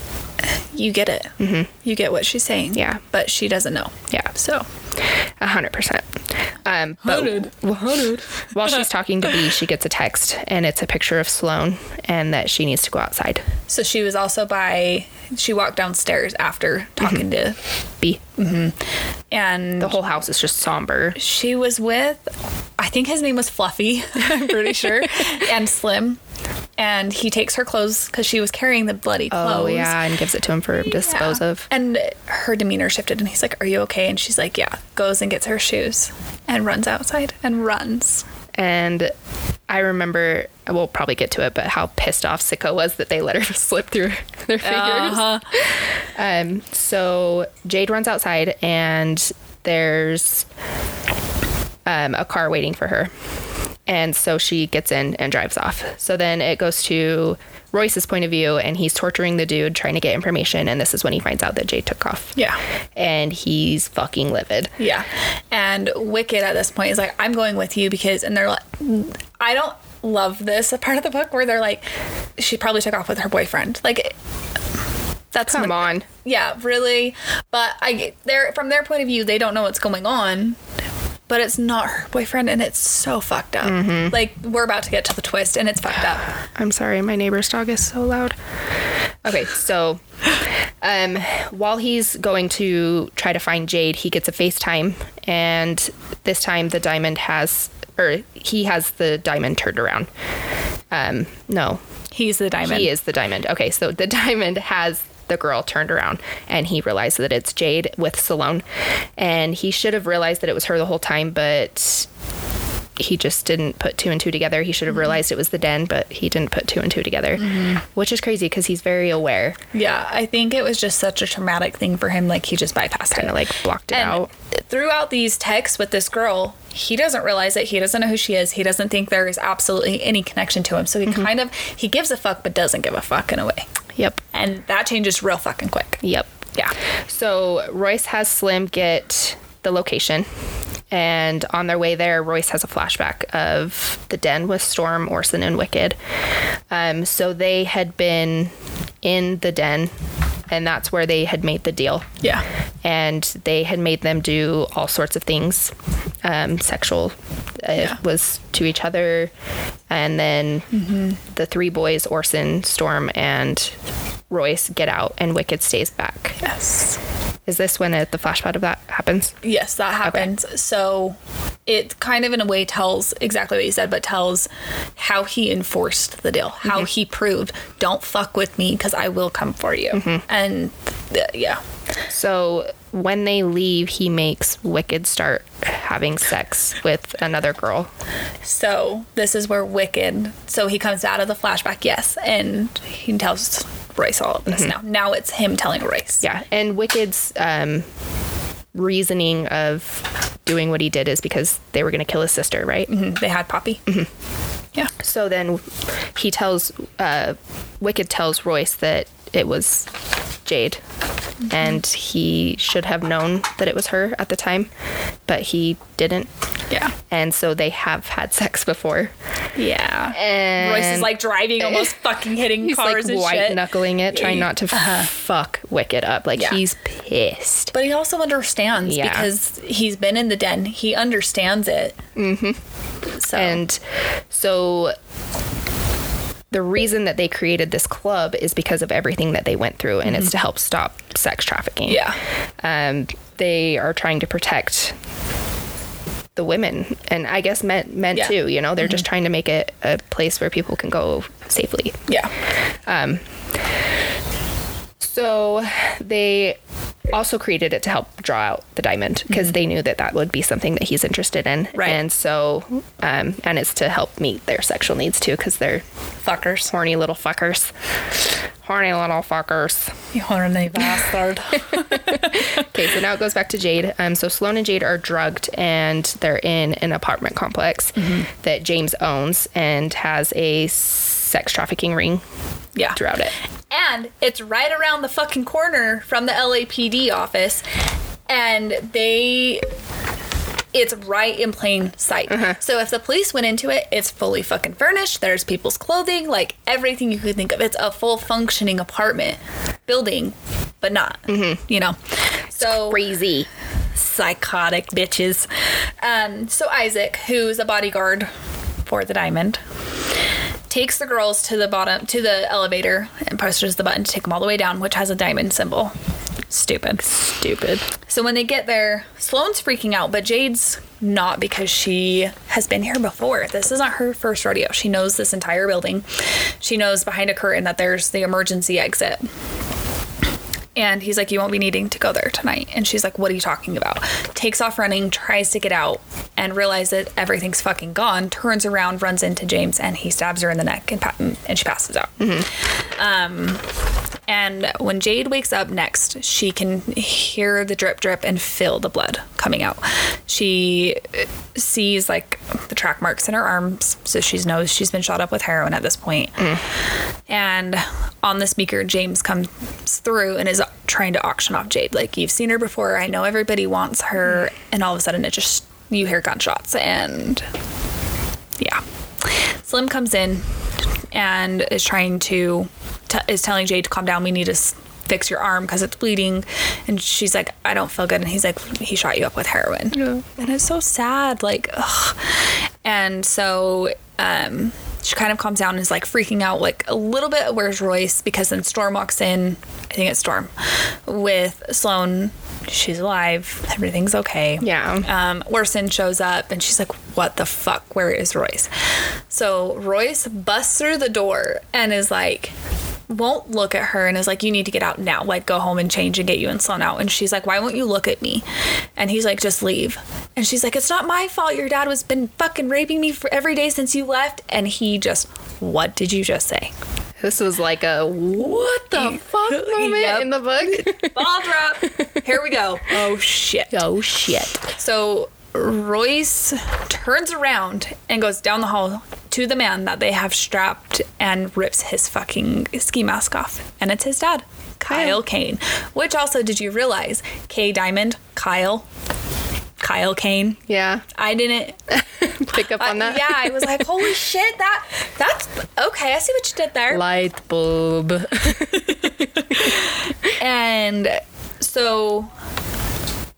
you get it. Mm-hmm. You get what she's saying. Yeah. But she doesn't know. Yeah. So. A hundred percent. Um, but (laughs) while she's talking to B, she gets a text and it's a picture of Sloane and that she needs to go outside. So she was also by. She walked downstairs after talking to, B. and The whole house is just somber. she was with. I think his name was Fluffy. (laughs) I'm pretty sure, (laughs) and Slim. And he takes her clothes because she was carrying the bloody clothes. Oh yeah, and gives it to him for him to dispose Yeah. of. And her demeanor shifted, and he's like, "Are you okay?" And she's like, "Yeah." Goes and gets her shoes, and runs outside and runs. And I remember, we'll probably get to it, but how pissed off Sicko was that they let her (laughs) slip through (laughs) their fingers. Uh-huh. Um, so Jade runs outside, and there's um, a car waiting for her. And so she gets in and drives off. So then it goes to Royce's point of view, and he's torturing the dude, trying to get information. And this is when he finds out that Jay took off. Yeah. And he's fucking livid. Yeah. And Wicked at this point is like, I'm going with you because, and they're like, I don't love this part of the book where they're like, she probably took off with her boyfriend. Like, that's Come not- on. Yeah, really. But I, they're from their point of view, they don't know what's going on. But it's not her boyfriend, and it's so fucked up. Mm-hmm. Like we're about to get to the twist, and it's fucked up. (sighs) I'm sorry, my neighbor's dog is so loud. Okay, so um, while he's going to try to find Jade, he gets a FaceTime, and this time the diamond has, or he has the diamond turned around. Um, no, He's the diamond. he is the diamond. Okay, so the (laughs) diamond has the girl turned around and he realized that it's Jade with Sloane. And he should have realized that it was her the whole time, but he just didn't put two and two together. He should have mm-hmm. realized it was the den, but he didn't put two and two together, mm-hmm. which is crazy because he's very aware. Yeah, I think it was just such a traumatic thing for him. Like he just bypassed Kind it. of like blocked it and out. throughout these texts with this girl, he doesn't realize it. He doesn't know who she is. He doesn't think there is absolutely any connection to him. So he mm-hmm. kind of he gives a fuck, but doesn't give a fuck in a way. Yep. And that changes real fucking quick. Yep. Yeah. So Royce has Slim get the location. And on their way there, Royce has a flashback of the den with Storm, Orson, and Wicked. Um, so they had been in the den, and that's where they had made the deal. Yeah. And they had made them do all sorts of things. Um, sexual uh, Yeah. was to each other. And then mm-hmm. the three boys, Orson, Storm, and Royce, get out, and Wicked stays back. Yes. Is this when it, the flashback of that happens? Yes, that happens. So it kind of in a way tells exactly what you said, but tells how he enforced the deal, how mm-hmm. he proved, don't fuck with me because I will come for you. Mm-hmm. And th- yeah. So when they leave, he makes Wicked start having sex with another girl. So this is where Wicked. So he comes out of the flashback, yes, and he tells Royce all of this now. Now it's him telling Royce. Yeah, and Wicked's um, reasoning of doing what he did is because they were going to kill his sister, right? Mhm, They had Poppy. Yeah. So then he tells, uh, Wicked tells Royce that it was Jade. And he should have known that it was her at the time, but he didn't. Yeah. And so they have had sex before. Yeah. And Royce is like driving, almost fucking hitting (laughs) he's cars like white knuckling it, trying not to fuck Wicked up. Like Yeah. he's pissed. But he also understands Yeah. because he's been in the den. He understands it. Mm-hmm. So And so the reason that they created this club is because of everything that they went through, and it's mm-hmm. to help stop sex trafficking. yeah, Um, they are trying to protect the women, and I guess men, men Yeah. too. You know, they're mm-hmm. just trying to make it a place where people can go safely. yeah, um, So they also created it to help draw out the diamond because they knew that that would be something that he's interested in. Right. And so, um, and it's to help meet their sexual needs too because they're Fuckers. horny little fuckers. Horny little fuckers. You horny bastard. (laughs) Okay, so now it goes back to Jade. Um, so Sloan and Jade are drugged and they're in an apartment complex that James owns and has a sex trafficking ring yeah. throughout it. And it's right around the fucking corner from the LAPD office. And they. It's right in plain sight. So if the police went into it, it's fully fucking furnished. There's people's clothing, like everything you could think of. It's a full functioning apartment building, but not. You know? So Crazy. psychotic bitches. Um, so Isaac, who's a bodyguard for the diamond, takes the girls to the bottom to the elevator and presses the button to take them all the way down, which has a diamond symbol. Stupid. Stupid. So when they get there, Sloane's freaking out, but Jade's not because she has been here before. This isn't her first rodeo. She knows this entire building. She knows behind a curtain that there's the emergency exit. And he's like, You won't be needing to go there tonight. And she's like, What are you talking about? Takes off running, tries to get out, and realizes that everything's fucking gone. Turns around, runs into James, and he stabs her in the neck and, pa- and she passes out. Um, and when Jade wakes up next, she can hear the drip drip and feel the blood coming out. She uh, sees like the track marks in her arms, so she knows she's been shot up with heroin at this point. And on the speaker, James comes through and is trying to auction off Jade. Like, you've seen her before. I know everybody wants her. And all of a sudden, it just, you hear gunshots. And yeah. Slim comes in and is trying to, t- is telling Jade to calm down. We need to s- fix your arm because it's bleeding. And she's like, I don't feel good. And he's like, he shot you up with heroin. Yeah. And it's so sad. Like, ugh. And so, um, she kind of calms down and is like freaking out, like a little bit. Where's Royce? Because then Storm walks in. I think it's Storm with Sloan. She's alive. Everything's okay. Yeah. Um, Orson shows up and she's like, What the fuck? Where is Royce? So Royce busts through the door and is like, won't look at her and is like, You need to get out now. Like, go home and change and get you and Sloan out. And she's like, Why won't you look at me? And he's like, Just leave. And she's like, It's not my fault. Your dad was been fucking raping me for every day since you left. And he just, What did you just say? This was like a what the fuck (laughs) moment Yep. in the book. Ball drop. Here we go. (laughs) Oh shit. oh shit. So Royce turns around and goes down the hall to the man that they have strapped and rips his fucking ski mask off. And it's his dad, Kyle Kane. Which also, did you realize? K Diamond, Kyle, Kyle Kane. Yeah. I didn't. (laughs) Pick up on I- that. yeah, I was like, (laughs) holy shit, that that's okay. I see what you did there. Light bulb. (laughs) And so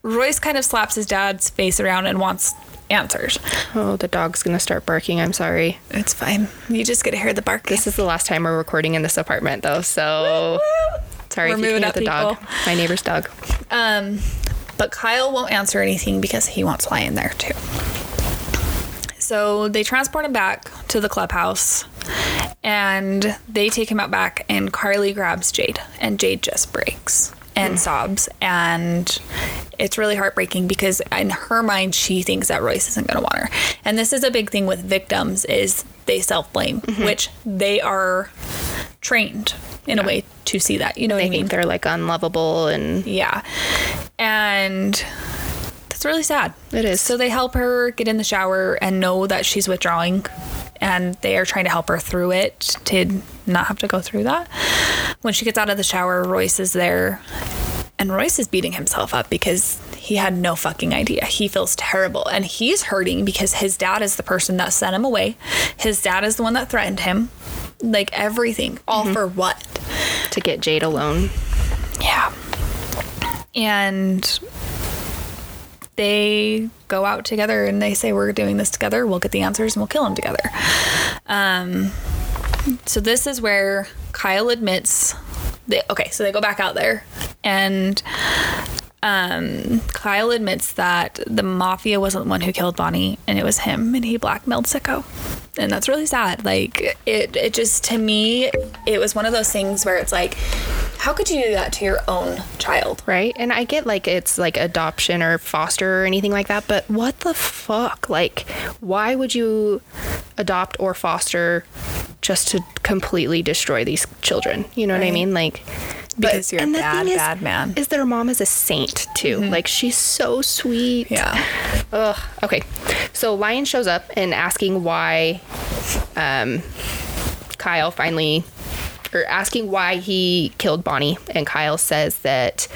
Royce kind of slaps his dad's face around and wants answers. Oh, the dog's gonna start barking. I'm sorry. It's fine. You just get to hear the bark. This is the last time we're recording in this apartment, though. So sorry We're if you can moving hear up, the dog. My neighbor's dog. Um, but Kyle won't answer anything because he wants to lie in there too. So they transport him back to the clubhouse and they take him out back and Carly grabs Jade and Jade just breaks and mm. sobs and it's really heartbreaking because in her mind she thinks that Royce isn't going to want her. And this is a big thing with victims is they self-blame, mm-hmm. which they are trained in a way to see that. You know what I mean? think they're like unlovable and Yeah. And that's really sad. It is. So they help her get in the shower and know that she's withdrawing. And they are trying to help her through it to not have to go through that. When she gets out of the shower, Royce is there. And Royce is beating himself up because he had no fucking idea. He feels terrible. And he's hurting because his dad is the person that sent him away. His dad is the one that threatened him. Like everything. All mm-hmm. for what? to get Jade alone. Yeah. And they go out together and they say, We're doing this together. We'll get the answers and we'll kill him together. Um, so this is where Kyle admits. They, okay, so they go back out there and um, Kyle admits that the mafia wasn't the one who killed Bonnie and it was him and he blackmailed Sicko. And that's really sad. Like it it just to me it was one of those things where it's like How could you do that to your own child? Right? And I get like it's like adoption or foster or anything like that, but what the fuck? Like, why would you adopt or foster just to completely destroy these children? You know what I mean? Like, Because you're a bad, is- bad man. Is their mom is a saint too? Like, she's so sweet. Yeah. (laughs) Ugh. Okay. So Lion shows up and asking why um, Kyle finally, or asking why he killed Bonnie. And Kyle says that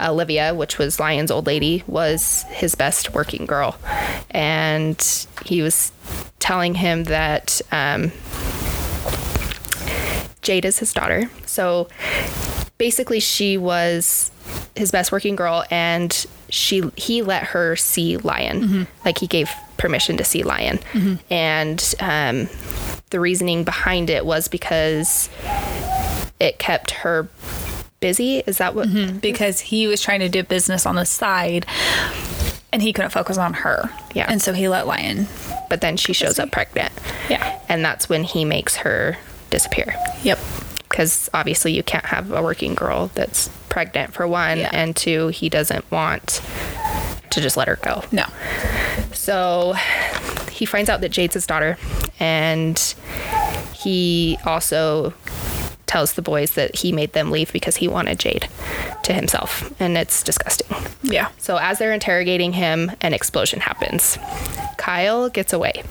Olivia, which was Lion's old lady, was his best working girl. And he was telling him that um, Jade is his daughter. So basically, she was his best working girl, and she he let her see Lion. Mm-hmm. Like he gave permission to see Lion, mm-hmm. and um, the reasoning behind it was because it kept her busy. Is that what? Mm-hmm. Because he was trying to do business on the side and he couldn't focus on her. Yeah. And so he let Lion. But then she shows up pregnant, Yeah. and that's when he makes her disappear. Yep. Because obviously you can't have a working girl that's pregnant for one Yeah. and two he doesn't want to just let her go No. so he finds out that jade's his daughter and he also tells the boys that he made them leave because he wanted jade to himself and it's disgusting Yeah. so as they're interrogating him an explosion happens kyle gets away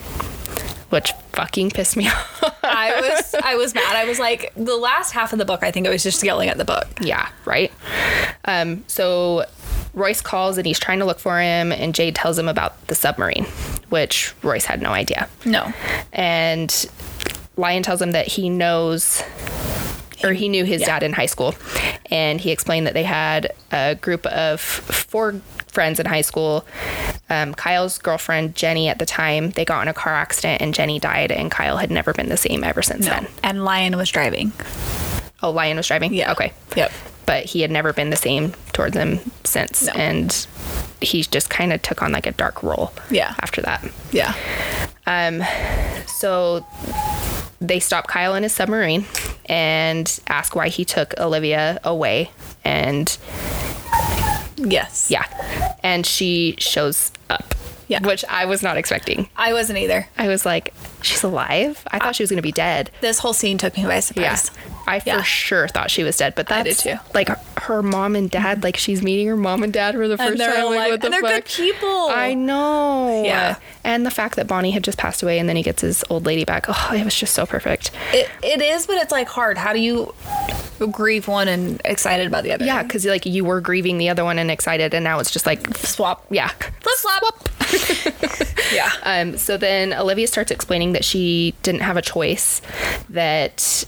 which fucking pissed me (laughs) off I was I was mad. I was like the last half of the book I think I was just yelling at the book. Yeah, right. Um, so Royce calls and he's trying to look for him, and Jade tells him about the submarine, which Royce had no idea. No. And Lion tells him that he knows, or he knew his Yeah. dad in high school, and he explained that they had a group of four friends in high school. Um, Kyle's girlfriend Jenny at the time they got in a car accident and Jenny died, and Kyle had never been the same ever since then. And Lion was driving. Oh, Lion was driving. Yeah. Okay. Yep. but he had never been the same towards him since No. and he just kind of took on like a dark role Yeah. after that Yeah. Um, so they stop kyle in his submarine and ask why he took olivia away and Yes. yeah and she shows up Yeah. which i was not expecting I wasn't either. i was like she's alive i thought she was going to be dead This whole scene took me by surprise. I Yeah. for sure thought she was dead, but I that's did too. like her mom and dad. Like she's meeting her mom and dad for the first time. alive. Like, what the and they're fuck? good people. I know. Yeah. And the fact that Bonnie had just passed away and then he gets his old lady back. Oh, it was just so perfect. It, it is, but it's like hard. How do you grieve one and excited about the other? Yeah, because like you were grieving the other one and excited, and now it's just like Swap. yeah. Flip flop. (laughs) yeah. (laughs) Um, so then Olivia starts explaining that she didn't have a choice, that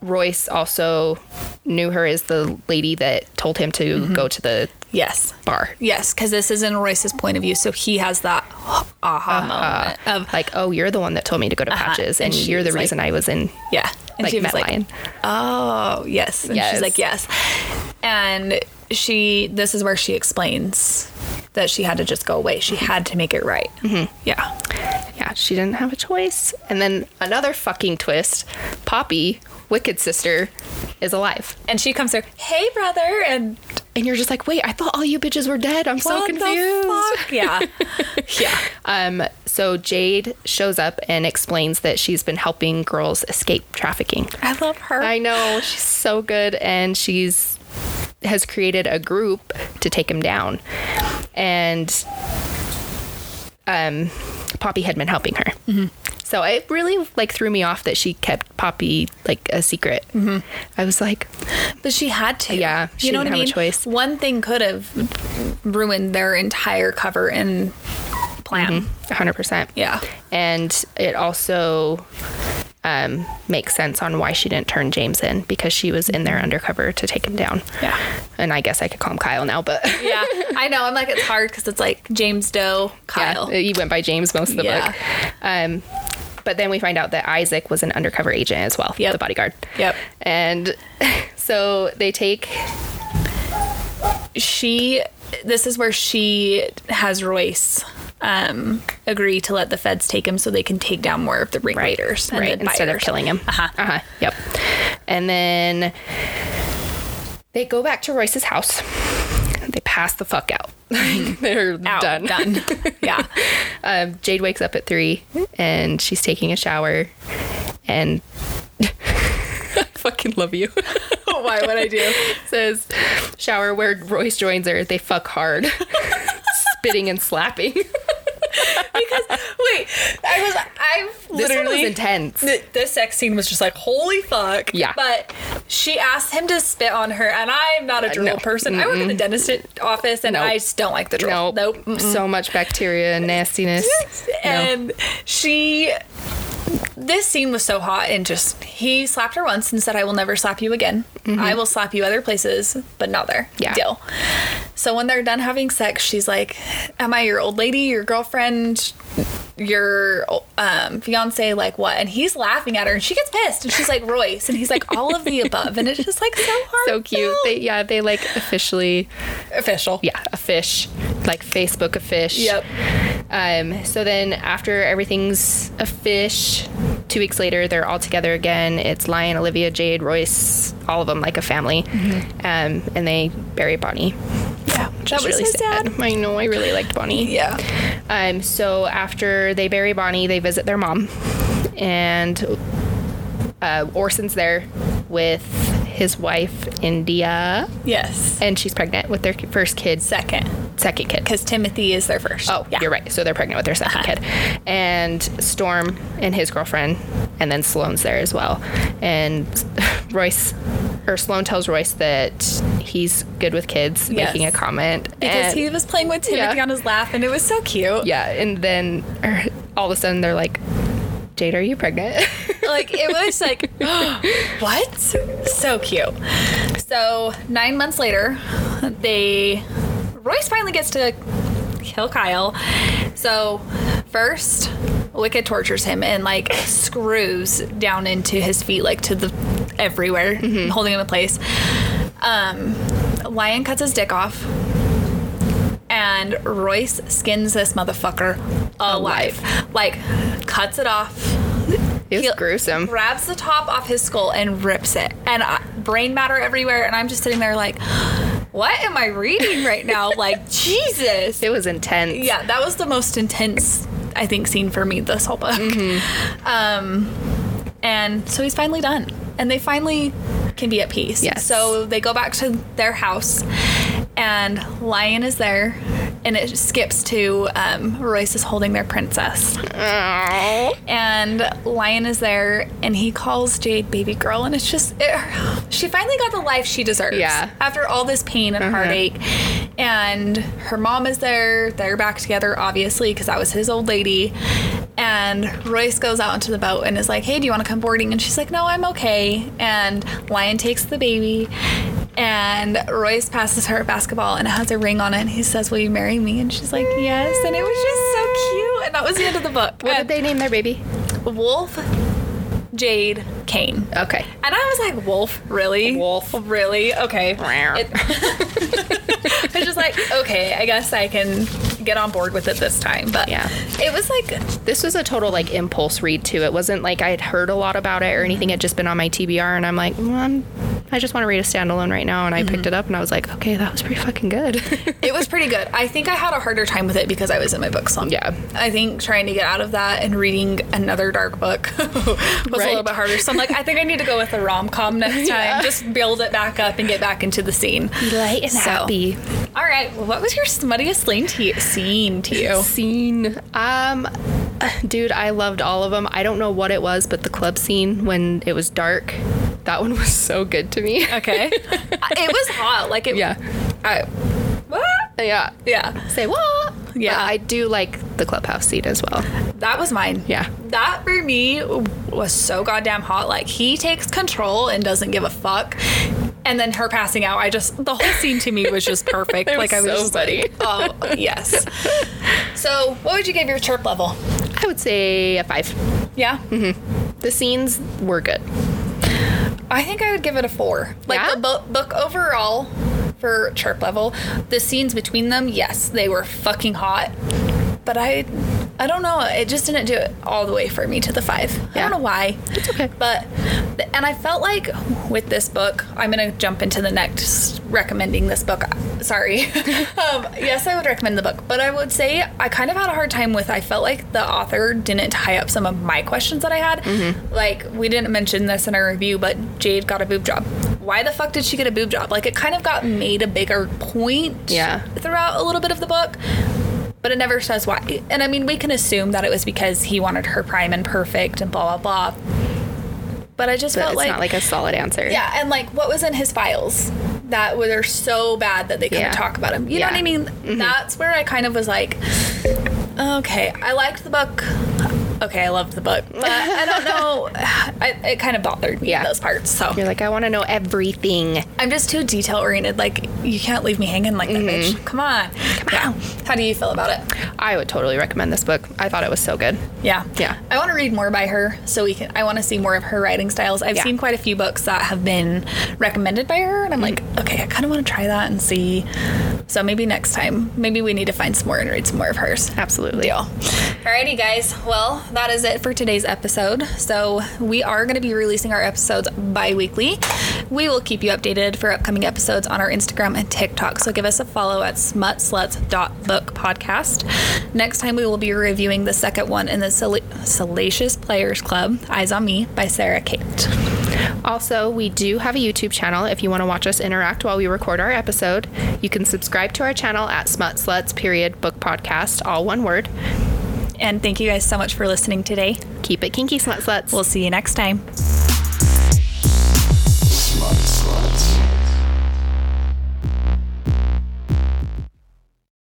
Royce also knew her as the lady that told him to Mm-hmm. go to the Yes. bar. Yes, because this is in Royce's point of view, so he has that aha moment of Like, oh, you're the one that told me to go to Uh-huh. Patches, And and, you're the was like- reason I was in yeah, and like she was Met like, Lion. "Oh, yes," and Yes. she's like, "Yes," and she. This is where she explains that she had to just go away. She had to make it right. Mm-hmm. Yeah, Yeah, she didn't have a choice. And then another fucking twist Poppy, Wicked sister, is alive. and she comes there, "Hey, brother," and And you're just like, wait, I thought all you bitches were dead. I'm so confused. the fuck? Yeah, (laughs) yeah. Um, so Jade shows up and explains that she's been helping girls escape trafficking. I love her. I know she's so good, and she's has created a group to take him down, and um, Poppy had been helping her. Mm-hmm. So it really like threw me off that she kept Poppy like a secret. Mm-hmm. I was like, But she had to. Yeah, she you know didn't what I have a mean. choice. One thing could have ruined their entire cover and plan. 100%. Yeah. And it also um, makes sense on why she didn't turn James in because she was in there undercover to take him down. Yeah. And I guess I could call him Kyle now, but (laughs) Yeah, I know. I'm like, it's hard because it's like James Doe, Kyle. Yeah, he went by James most of the Yeah. book. Um, but then we find out that Isaac was an undercover agent as well, Yep. the bodyguard. Yep. And (laughs) so they take She, this is where she has Royce um, agree to let the feds take him so they can take down more of the ringleaders right the instead of killing him. Uh-huh. Uh-huh. Yep. And then they go back to Royce's house. They pass the fuck out. (laughs) They're Out, done. Done. (laughs) yeah. Um, Jade wakes up at three and she's taking a shower. And I (laughs) fucking love you. Why would I do? Says shower where Royce joins her. They fuck hard, spitting and slapping. Because wait, I was one literally was intense. th- this sex scene was just like holy fuck. Yeah. But she asked him to spit on her, and I'm not a uh, drool no. person. I work in the dentist office, and Nope. I just don't like the drool. Nope. Nope. So much bacteria and nastiness. No. And she. This scene was so hot and just he slapped her once and said, "I will never slap you again. I will slap you other places, but not there." Yeah. Deal. So when they're done having sex, she's like, "Am I your old lady, your girlfriend, your um, fiance? Like what?" And he's laughing at her, and she gets pissed, and she's like, "Royce," and he's like, "All of the above," and it's just like so hard. (laughs) So cute. They, yeah, they like officially, official. yeah, a fish, like Facebook a fish. Yep. Um, so then after everything's a fish, two weeks later they're all together again. It's Lion, Olivia, Jade, Royce, all of them like a family, um, and they bury Bonnie. Yeah. Which That was really so sad. I know. I really liked Bonnie. Yeah. Um, so after they bury Bonnie, they visit their mom, and uh, Orson's there with his wife India, Yes. and she's pregnant with their first kid, Second, second kid. because Timothy is their first. Oh, yeah. you're right. So they're pregnant with their 2nd Uh-huh. kid, and Storm and his girlfriend, and then Sloane's there as well. And (laughs) Royce, or Sloane tells Royce that he's good with kids, Yes. making a comment Because and- he was playing with Timothy Yeah. on his lap, and it was so cute. Yeah, and then er, all of a sudden they're like, Jade, are you pregnant? (laughs) Like it was like, (gasps) (gasps) what? So cute. So nine months later, they Royce finally gets to kill Kyle. So first, Wicked tortures him and like screws down into his feet, like to the everywhere, holding him in place. Um, Lion cuts his dick off. And Royce skins this motherfucker alive. Like, cuts it off, it was gruesome. grabs the top off his skull and rips it. And uh, brain matter everywhere and i'm just sitting there like what am i reading right now? (laughs) Like jesus. It was intense. yeah that was the most intense i think scene for me this whole book. Um and so he's finally done. And they finally can be at peace. Yes. so they go back to their house and lion is there and it skips to um, royce is holding their princess and Lion is there, and he calls Jade baby girl, and it's just it, she finally got the life she deserves. Yeah. After all this pain and heartache, and her mom is there. They're back together, obviously, because that was his old lady. And Royce goes out into the boat and is like, "Hey, do you want to come boarding?" And she's like, "No, I'm okay." And Lion takes the baby. And Royce passes her a basketball and it has a ring on it. And he says, Will you marry me? And she's like, Yes. And it was just so cute. And that was the end of the book. What And- did they name their baby? Wolf, Jade, Kane. Okay. And I was like, Wolf, really? Wolf. Really? Okay. It- (laughs) I was just like, okay, I guess I can get on board with it this time. But Yeah. it was like, This was a total like impulse read too. It wasn't like I had heard a lot about it or anything. It had just been on my TBR, and I'm like, well, I'm, I just want to read a standalone right now. And I picked mm-hmm. it up, and I was like, okay, that was pretty fucking good. (laughs) it was pretty good. I think I had a harder time with it because I was in my book slump. Yeah. I think trying to get out of that and reading another dark book (laughs) was a little bit harder. So I'm like, I think I need to go with a rom com next (laughs) time. Yeah. Just build it back up and get back into the scene. Light and So- happy. All right. Well, what was your smuttiest scene to you? Scene to you? Scene. Um, dude, I loved all of them. I don't know what it was, but the club scene when it was dark, that one was so good to me. Okay. (laughs) it was hot. Like it. Yeah. I, what? Yeah. Yeah. Say what? (laughs) Yeah. But I do like the clubhouse scene as well. That was mine. Yeah. That for me was so goddamn hot. Like he takes control and doesn't give a fuck. And then her passing out, I just the whole scene to me was just (laughs) perfect. Like was I was so just funny. like, oh yes. (laughs) So what would you give your chirp level? I would say a five. Yeah. Mm-hmm. The scenes were good. I think I would give it a four. Like Yeah? the bo- book overall for chirp level, the scenes between them, yes, they were fucking hot. But I, I don't know. It just didn't do it all the way for me to the five. I don't know why. It's okay. But, and I felt like with this book, I'm going to jump into the next recommending this book. Sorry. (laughs) um, yes, I would recommend the book, but I would say I kind of had a hard time with, I felt like the author didn't tie up some of my questions that I had. Mm-hmm. Like, we didn't mention this in our review, but Jade got a boob job. Why the fuck did she get a boob job? Like, it kind of got made a bigger point Yeah. throughout a little bit of the book but it never says why. And I mean, we can assume that it was because he wanted her prime and perfect and blah blah blah. But I just But felt it's like, not like a solid answer. yeah, and like what was in his files that were so bad that they couldn't Yeah. talk about him. You Yeah. Mm-hmm. know what I mean? That's where I kind of was like, okay, I liked the book. Okay, I loved the book, but I don't know. (sighs) I, it kind of bothered me Yeah. those parts. So You're like, I want to know everything. I'm just too detail oriented. Like you can't leave me hanging like that, Mm-hmm. bitch. Come on. Yeah. How do you feel about it? I would totally recommend this book. I thought it was so good. Yeah. Yeah. I want to read more by her so we can I want to see more of her writing styles. I've Yeah. seen quite a few books that have been recommended by her and I'm like, okay, I kind of want to try that and see. So maybe next time, maybe we need to find some more and read some more of hers. Absolutely. Deal. Alrighty, guys. Well, that is it for today's episode. So we are going to be releasing our episodes bi-weekly. We will keep you updated for upcoming episodes on our Instagram and TikTok. So give us a follow at smutsluts.book podcast. Next time we will be reviewing the second one in the Sal- Salacious Players Club, Eyes on Me by Sara Cate. Also, we do have a YouTube channel if you want to watch us interact while we record our episode. You can subscribe to our channel at Smut Sluts period book podcast, all one word. And thank you guys so much for listening today. Keep it kinky, Smut Sluts. We'll see you next time.